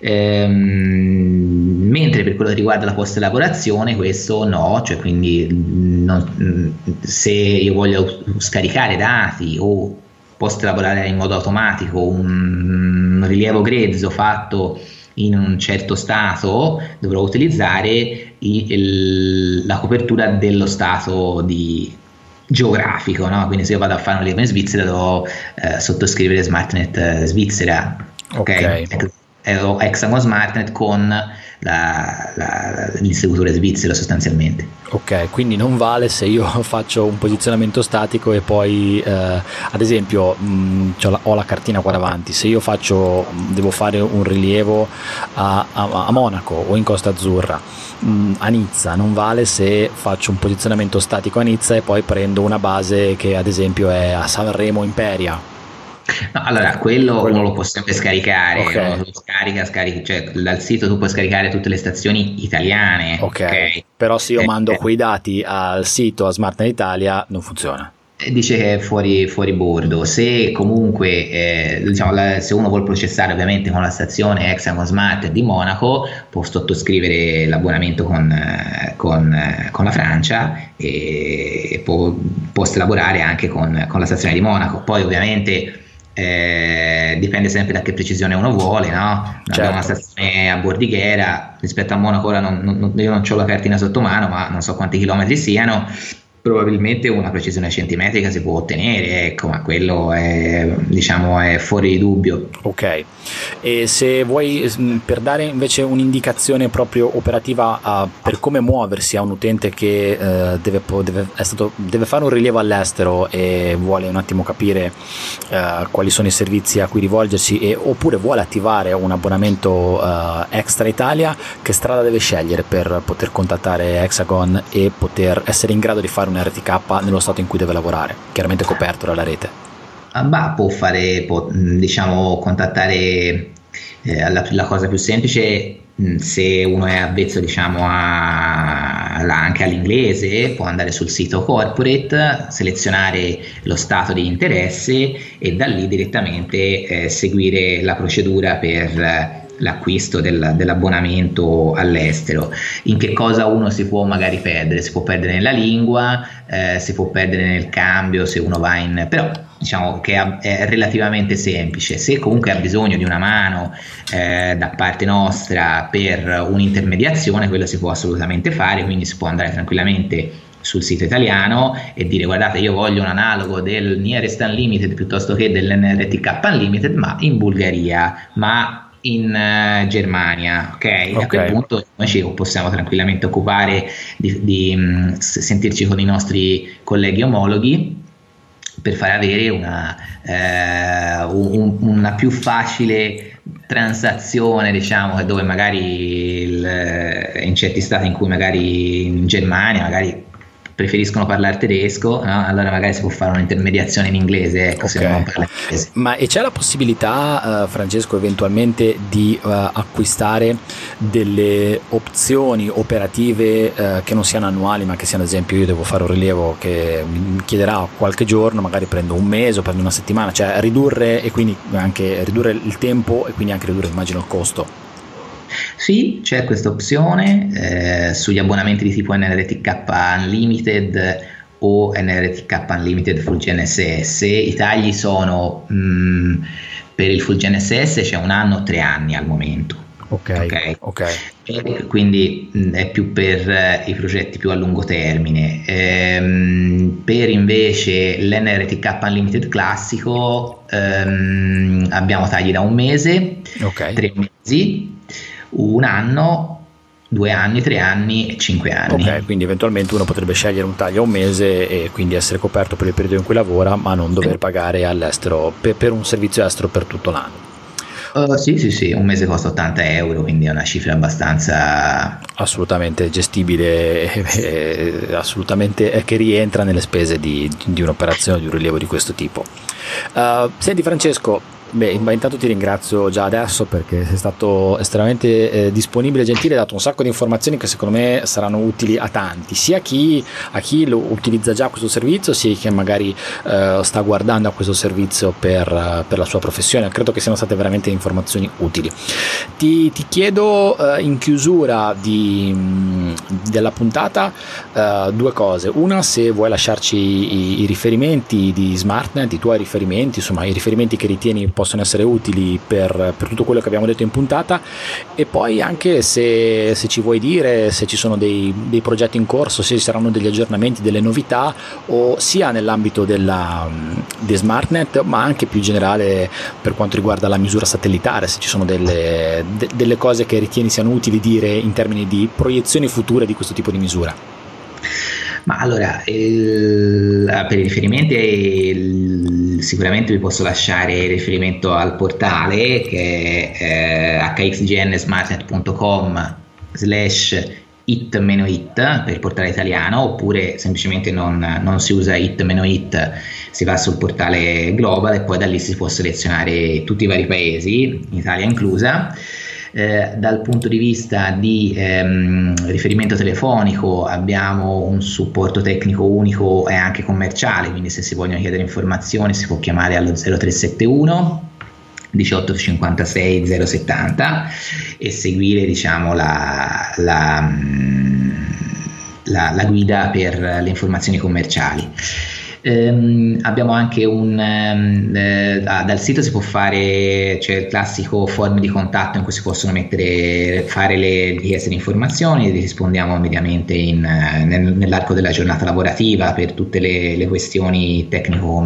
Ehm, mentre per quello che riguarda la post elaborazione questo no, cioè quindi non, se io voglio scaricare dati o post elaborare in modo automatico un, rilievo grezzo fatto in un certo stato dovrò utilizzare il, il, la copertura dello stato di, geografico, no? quindi se io vado a fare un rilievo in Svizzera devo eh, sottoscrivere SmartNet eh, Svizzera. Ok. okay. Eh, Hexagon SmartNet con la, la, il svizzero sostanzialmente. Ok, quindi non vale se io faccio un posizionamento statico e poi eh, ad esempio mh, la, ho la cartina qua davanti, se io faccio, devo fare un rilievo a, a, a Monaco o in Costa Azzurra, mh, a Nizza, non vale se faccio un posizionamento statico a Nizza e poi prendo una base che ad esempio è a Sanremo Imperia No, allora, quello, quello uno lo può sempre scaricare, okay. lo scarica, scarica, cioè dal sito tu puoi scaricare tutte le stazioni italiane. Ok, okay. però se io eh, mando eh. quei dati al sito a SmartNet Italia non funziona. Eh, dice che è fuori, fuori bordo. Se comunque eh, diciamo, la, se uno vuole processare ovviamente con la stazione Hexagon Smart di Monaco, può sottoscrivere l'abbonamento con, eh, con, con la Francia e può, può lavorare anche con, con la stazione di Monaco. Poi ovviamente eh, dipende sempre da che precisione uno vuole, no? Certo. una stazione a Bordighera rispetto a Monaco, ora non, non, io non ho la cartina sotto mano, ma non so quanti chilometri siano probabilmente una precisione centimetrica si può ottenere, ecco, ma quello è, diciamo, è fuori di dubbio. Ok, e se vuoi, per dare invece un'indicazione proprio operativa uh, per come muoversi a un utente che uh, deve, deve, stato, deve, fare un rilievo all'estero e vuole un attimo capire uh, quali sono i servizi a cui rivolgersi e, oppure vuole attivare un abbonamento extra Italia, che strada deve scegliere per poter contattare Hexagon e poter essere in grado di fare un RTK nello stato in cui deve lavorare, chiaramente coperto dalla rete. Ah, bah, può fare, può, diciamo, contattare eh, la, la, cosa più semplice se uno è avvezzo diciamo a, anche all'inglese può andare sul sito corporate selezionare lo stato di interesse e da lì direttamente eh, seguire la procedura per l'acquisto del, dell'abbonamento all'estero. In che cosa uno si può magari perdere? Si può perdere nella lingua, eh, si può perdere nel cambio se uno va in... però diciamo che è relativamente semplice. Se comunque ha bisogno di una mano eh, da parte nostra per un'intermediazione, quello si può assolutamente fare, quindi si può andare tranquillamente sul sito italiano e dire guardate io voglio un analogo del Nearest Unlimited piuttosto che dell'NRTK Unlimited ma in Bulgaria ma in uh, Germania, ok? A quel punto noi ci possiamo tranquillamente occupare di, di um, sentirci con i nostri colleghi omologhi per far avere una, eh, un, una più facile transazione, diciamo, dove magari il, in certi stati in cui magari in Germania, magari preferiscono parlare tedesco, no? allora magari si può fare un'intermediazione in inglese, ecco, okay. se non parla inglese. Ma e c'è la possibilità, uh, Francesco, eventualmente di uh, acquistare delle opzioni operative uh, che non siano annuali, ma che siano ad esempio io devo fare un rilievo che mi chiederà qualche giorno, magari prendo un mese o prendo una settimana, cioè ridurre e quindi anche ridurre il tempo e quindi anche ridurre immagino il costo. Sì, c'è questa opzione eh, sugli abbonamenti di tipo NRTK Unlimited o NRTK Unlimited Full GNSS. I tagli sono mh, mm, per il Full GNSS c'è un anno o tre anni al momento. Ok, ok. okay. quindi mh, mm, è più per uh, i progetti più a lungo termine. Ehm, per invece l'NRTK Unlimited classico ehm, abbiamo tagli da un mese, okay. tre mesi un anno due anni, tre anni e cinque anni. Ok, quindi eventualmente uno potrebbe scegliere un taglio a un mese e quindi essere coperto per il periodo in cui lavora, ma non dover pagare all'estero per, per un servizio estero per tutto l'anno. Uh, sì, sì, sì, un mese costa 80 euro, quindi è una cifra abbastanza... Assolutamente gestibile, eh, assolutamente eh, che rientra nelle spese di, di un'operazione, di un rilievo di questo tipo. Uh, senti Francesco, Beh, intanto ti ringrazio già adesso perché sei stato estremamente eh, disponibile gentile, hai dato un sacco di informazioni che secondo me saranno utili a tanti, sia chi, a chi lo utilizza già questo servizio, sia chi magari eh, sta guardando a questo servizio per, per, la sua professione. Credo che siano state veramente informazioni utili. Ti, ti chiedo eh, in chiusura di, della puntata eh, due cose. Una, se vuoi lasciarci i, i riferimenti di SmartNet, i tuoi riferimenti, insomma i riferimenti che ritieni possono essere utili per, per, tutto quello che abbiamo detto in puntata e poi anche se, se ci vuoi dire se ci sono dei, dei, progetti in corso, se ci saranno degli aggiornamenti, delle novità o sia nell'ambito della, di SmartNet ma anche più generale per quanto riguarda la misura satellitare, se ci sono delle, de, delle cose che ritieni siano utili dire in termini di proiezioni future di questo tipo di misura. Ma allora, il, per i riferimenti il, sicuramente vi posso lasciare riferimento al portale che è eh, hxgnsmartnet.com slash it-it per il portale italiano oppure semplicemente non, non si usa it-it si va sul portale global e poi da lì si può selezionare tutti i vari paesi, Italia inclusa eh, dal punto di vista di ehm, riferimento telefonico abbiamo un supporto tecnico unico e anche commerciale, quindi se si vogliono chiedere informazioni si può chiamare allo 0371 1856 070 e seguire diciamo la, la, mm, la, la guida per le informazioni commerciali. Ehm, abbiamo anche un ehm, eh, dal sito si può fare cioè il classico form di contatto in cui si possono mettere fare le richieste di informazioni e rispondiamo immediatamente in, eh, nel, nell'arco della giornata lavorativa per tutte le, le questioni tecnico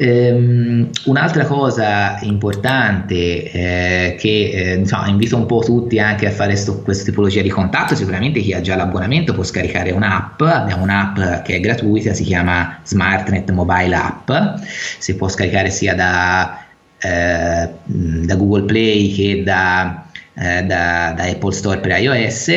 Ehm, un'altra cosa importante eh, che eh, insomma, invito un po' tutti anche a fare sto, questa tipologia di contatto, sicuramente chi ha già l'abbonamento può scaricare un'app, abbiamo un'app che è gratuita, si chiama SmartNet Mobile App, si può scaricare sia da, eh, da Google Play che da, eh, da, da Apple Store per iOS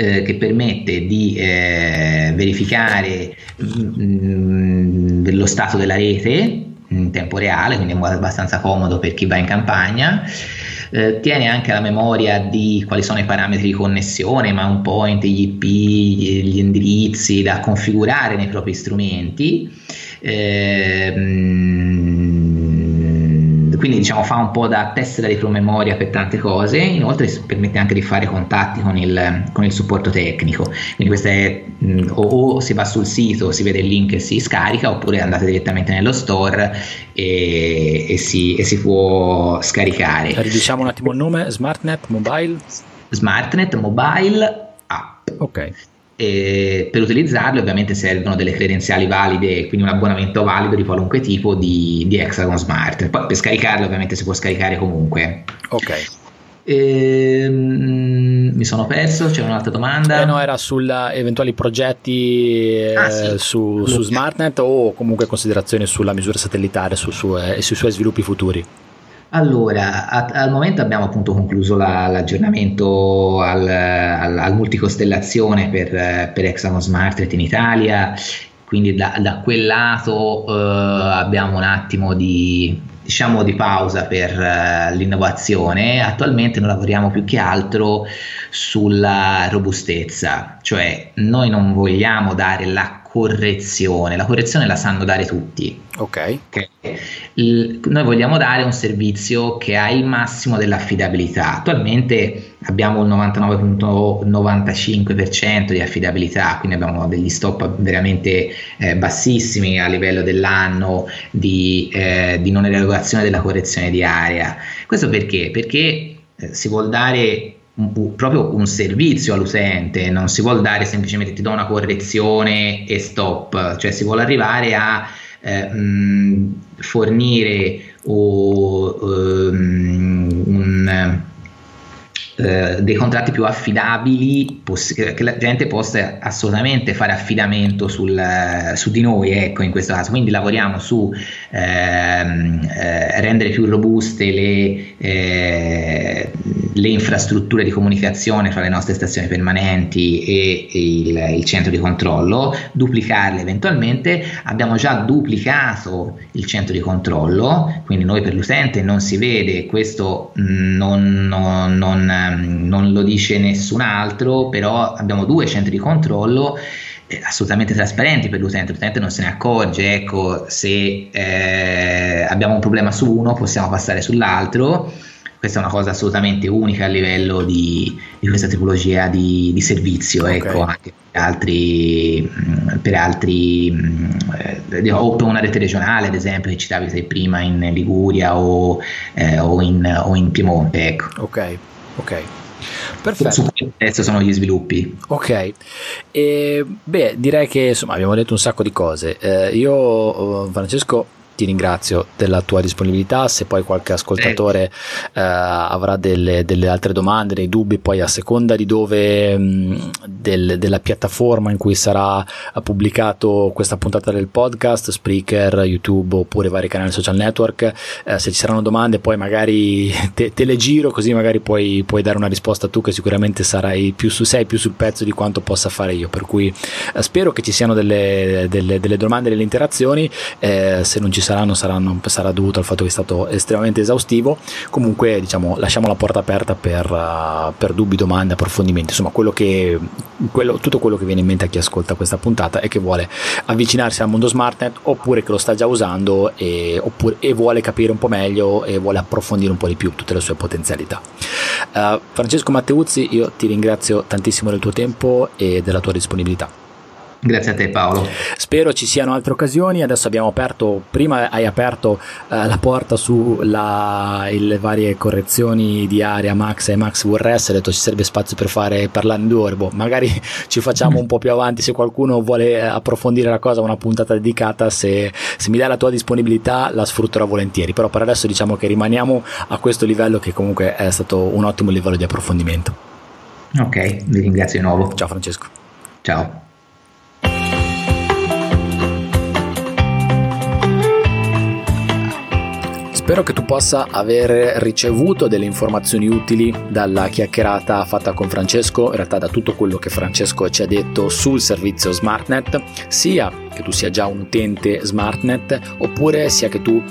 eh, che permette di eh, verificare mh, mm, lo stato della rete in tempo reale, quindi è abbastanza comodo per chi va in campagna. Eh, tiene anche la memoria di quali sono i parametri di connessione, mount point, gli IP, gli indirizzi da configurare nei propri strumenti. Eh, quindi diciamo fa un po' da tessera di promemoria per tante cose, inoltre permette anche di fare contatti con il, con il supporto tecnico, quindi è o, o, si va sul sito, si vede il link e si scarica, oppure andate direttamente nello store e, e, si, e si, può scaricare. Diciamo un attimo il nome, SmartNet Mobile? SmartNet Mobile App. Ok e per utilizzarli ovviamente servono delle credenziali valide, quindi un abbonamento valido di qualunque tipo di, di Hexagon Smart. Poi per scaricarlo ovviamente si può scaricare comunque. Ok. Ehm, mi sono perso, c'è un'altra domanda. Eh no, era su eventuali progetti eh, ah, sì. su, su, SmartNet o comunque considerazioni sulla misura satellitare su, su, e sui suoi sviluppi futuri. Allora, a, al momento abbiamo appunto concluso la, l'aggiornamento al, al, al multicostellazione per, per Hexagon Smart in Italia, quindi da, da quel lato eh, abbiamo un attimo di, diciamo, di pausa per uh, l'innovazione. Attualmente noi lavoriamo più che altro sulla robustezza, cioè noi non vogliamo dare la correzione. La correzione la sanno dare tutti. Ok. Il, noi vogliamo dare un servizio che ha il massimo dell'affidabilità. Attualmente abbiamo il 99.95% di affidabilità, quindi abbiamo degli stop veramente eh, bassissimi a livello dell'anno di, eh, di non erogazione della correzione di area. Questo perché? Perché eh, si vuol dare proprio un servizio all'utente, non si vuole dare semplicemente ti do una correzione e stop, cioè si vuole arrivare a eh, mh, fornire o, um, un eh, dei contratti più affidabili, poss- che la gente possa assolutamente fare affidamento sul, su di noi, ecco, in questo caso. Quindi lavoriamo su ehm, eh, rendere più robuste le, eh, le, infrastrutture di comunicazione fra le nostre stazioni permanenti e il, il centro di controllo, duplicarle eventualmente. Abbiamo già duplicato il centro di controllo, quindi noi per l'utente non si vede, questo non, non, non Ehm, non lo dice nessun altro, però abbiamo due centri di controllo eh, assolutamente trasparenti per l'utente, l'utente non se ne accorge, ecco, se eh, abbiamo un problema su uno possiamo passare sull'altro questa è una cosa assolutamente unica a livello di, di questa tipologia di, di servizio, okay. ecco, anche per altri, mm, per altri mm, eh, o per una rete regionale, ad esempio, che citavi prima in Liguria o, eh, o, in, o in Piemonte, ecco. Ok, ok. Perfetto. Adesso sono gli sviluppi. Ok, e, beh, direi che insomma abbiamo detto un sacco di cose. Eh, io, oh, Francesco, ti ringrazio della tua disponibilità. Se poi qualche ascoltatore eh, avrà delle, delle, altre domande, dei dubbi, poi a seconda di dove mh, mm, del, della piattaforma in cui sarà pubblicato questa puntata del podcast, Spreaker, YouTube oppure vari canali social network, eh, se ci saranno domande, poi magari te, te, le giro così magari puoi, puoi, dare una risposta tu che sicuramente sarai più su, sei più sul pezzo di quanto possa fare io. Per cui eh, spero che ci siano delle, delle, delle domande, delle interazioni. Eh, se non ci saranno, saranno sarà dovuto al fatto che è stato estremamente esaustivo. Comunque, diciamo, lasciamo la porta aperta per, uh, per dubbi, domande, approfondimenti, insomma, quello che, quello, tutto quello che viene in mente a chi ascolta questa puntata e che vuole avvicinarsi al mondo SmartNet oppure che lo sta già usando e, oppure, e vuole capire un po' meglio e vuole approfondire un po' di più tutte le sue potenzialità. Uh, Francesco Matteuzzi, io ti ringrazio tantissimo del tuo tempo e della tua disponibilità. Grazie a te Paolo. Spero ci siano altre occasioni, adesso abbiamo aperto, prima hai aperto eh, la porta sulle varie correzioni di area Max e Max VRS, hai detto ci serve spazio per fare parlare in due boh, magari ci facciamo un po' più avanti se qualcuno vuole approfondire la cosa, una puntata dedicata, se, se mi dai la tua disponibilità la sfrutterò volentieri, però per adesso diciamo che rimaniamo a questo livello che comunque è stato un ottimo livello di approfondimento. Ok, vi ringrazio di nuovo. Ciao Francesco. Ciao. Spero che tu possa aver ricevuto delle informazioni utili dalla chiacchierata fatta con Francesco, in realtà da tutto quello che Francesco ci ha detto sul servizio SmartNet, sia che tu sia già un utente SmartNet oppure sia che tu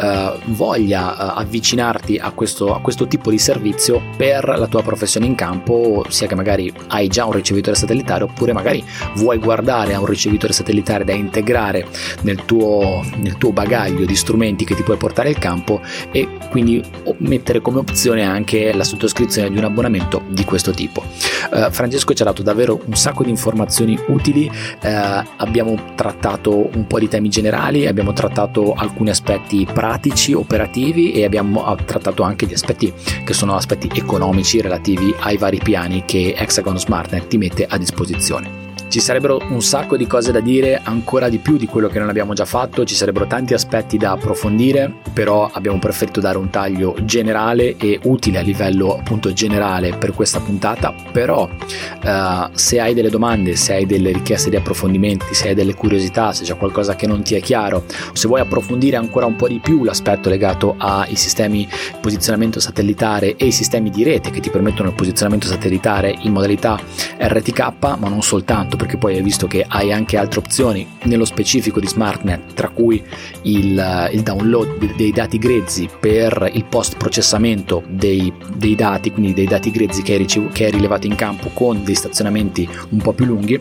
eh, voglia eh, avvicinarti a questo, a questo tipo di servizio per la tua professione in campo, sia che magari hai già un ricevitore satellitare oppure magari vuoi guardare a un ricevitore satellitare da integrare nel tuo, nel tuo bagaglio di strumenti che ti puoi portare al campo e quindi mettere come opzione anche la sottoscrizione di un abbonamento di questo tipo. Uh, Francesco ci ha dato davvero un sacco di informazioni utili, uh, abbiamo trattato un po' di temi generali, abbiamo trattato alcuni aspetti pratici, operativi e abbiamo trattato anche gli aspetti che sono aspetti economici relativi ai vari piani che Hexagon SmartNet ti mette a disposizione. Ci sarebbero un sacco di cose da dire, ancora di più di quello che non abbiamo già fatto, ci sarebbero tanti aspetti da approfondire, però abbiamo preferito dare un taglio generale e utile a livello appunto generale per questa puntata, però uh, se hai delle domande, se hai delle richieste di approfondimenti, se hai delle curiosità, se c'è qualcosa che non ti è chiaro, se vuoi approfondire ancora un po' di più l'aspetto legato ai sistemi di posizionamento satellitare e i sistemi di rete che ti permettono il posizionamento satellitare in modalità RTK, ma non soltanto perché poi hai visto che hai anche altre opzioni nello specifico di SmartNet, tra cui il, il download dei dati grezzi per il post processamento dei, dei dati, quindi dei dati grezzi che hai, ricev- che hai, rilevato in campo con dei stazionamenti un po' più lunghi.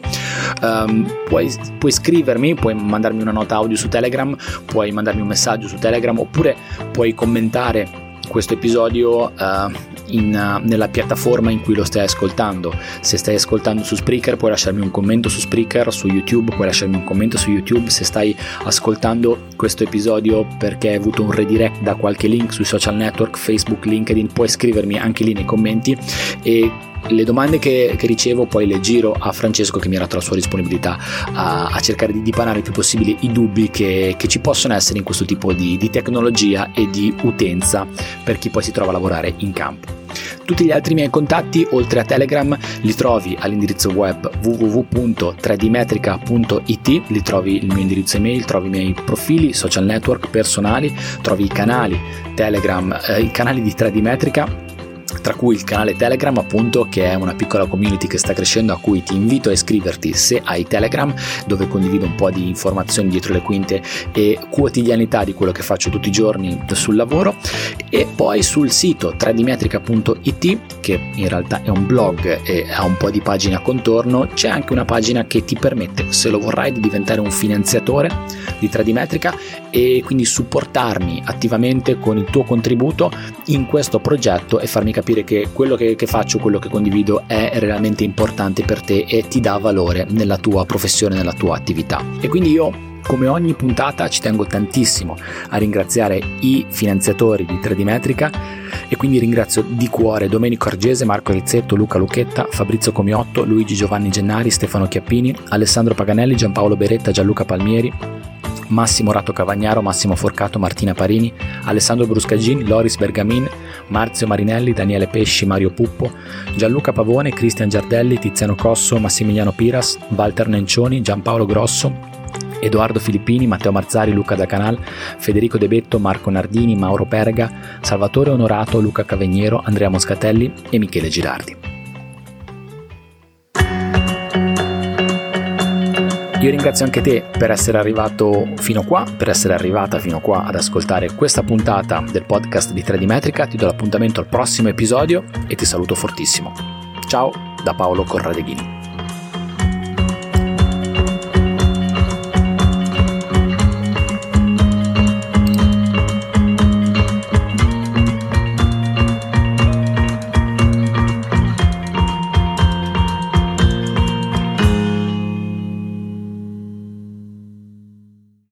Um, puoi, puoi scrivermi, puoi mandarmi una nota audio su Telegram, puoi mandarmi un messaggio su Telegram oppure puoi commentare questo episodio uh, in, uh, nella piattaforma in cui lo stai ascoltando. Se stai ascoltando su Spreaker puoi lasciarmi un commento su Spreaker, su YouTube puoi lasciarmi un commento su YouTube. Se stai ascoltando questo episodio perché hai avuto un redirect da qualche link sui social network, Facebook, LinkedIn, puoi scrivermi anche lì nei commenti e le domande che, che, ricevo poi le giro a Francesco che mi ha dato la sua disponibilità a, a cercare di dipanare il più possibile i dubbi che, che, ci possono essere in questo tipo di, di tecnologia e di utenza per chi poi si trova a lavorare in campo. Tutti gli altri miei contatti, oltre a Telegram, li trovi all'indirizzo web www.3dmetrica.it, li trovi il mio indirizzo email, trovi i miei profili, social network personali, trovi i canali Telegram, eh, i canali di 3D Metrica tra cui il canale Telegram appunto che è una piccola community che sta crescendo a cui ti invito a iscriverti se hai Telegram dove condivido un po' di informazioni dietro le quinte e quotidianità di quello che faccio tutti i giorni sul lavoro. E poi sul sito 3dmetrica.it che in realtà è un blog e ha un po' di pagine a contorno c'è anche una pagina che ti permette se lo vorrai di diventare un finanziatore di 3D Metrica e quindi supportarmi attivamente con il tuo contributo in questo progetto e farmi capire che quello che, che faccio, quello che condivido è realmente importante per te e ti dà valore nella tua professione, nella tua attività. E quindi io come ogni puntata ci tengo tantissimo a ringraziare i finanziatori di 3D Metrica e quindi ringrazio di cuore Domenico Argese, Marco Rizzetto, Luca Lucchetta, Fabrizio Comiotto, Luigi Giovanni Gennari, Stefano Chiappini, Alessandro Paganelli, Giampaolo Beretta, Gianluca Palmieri, Massimo Rato Cavagnaro, Massimo Forcato, Martina Parini, Alessandro Bruscagin, Loris Bergamin, Marzio Marinelli, Daniele Pesci, Mario Puppo, Gianluca Pavone, Cristian Giardelli, Tiziano Cosso, Massimiliano Piras, Walter Nencioni, Giampaolo Grosso, Edoardo Filippini, Matteo Marzari, Luca da Canal, Federico De Betto, Marco Nardini, Mauro Perga, Salvatore Onorato, Luca Cavegniero, Andrea Moscatelli e Michele Girardi. Io ringrazio anche te per essere arrivato fino qua, per essere arrivata fino qua ad ascoltare questa puntata del podcast di 3D Metrica. Ti do l'appuntamento al prossimo episodio e ti saluto fortissimo. Ciao da Paolo Corradeghini.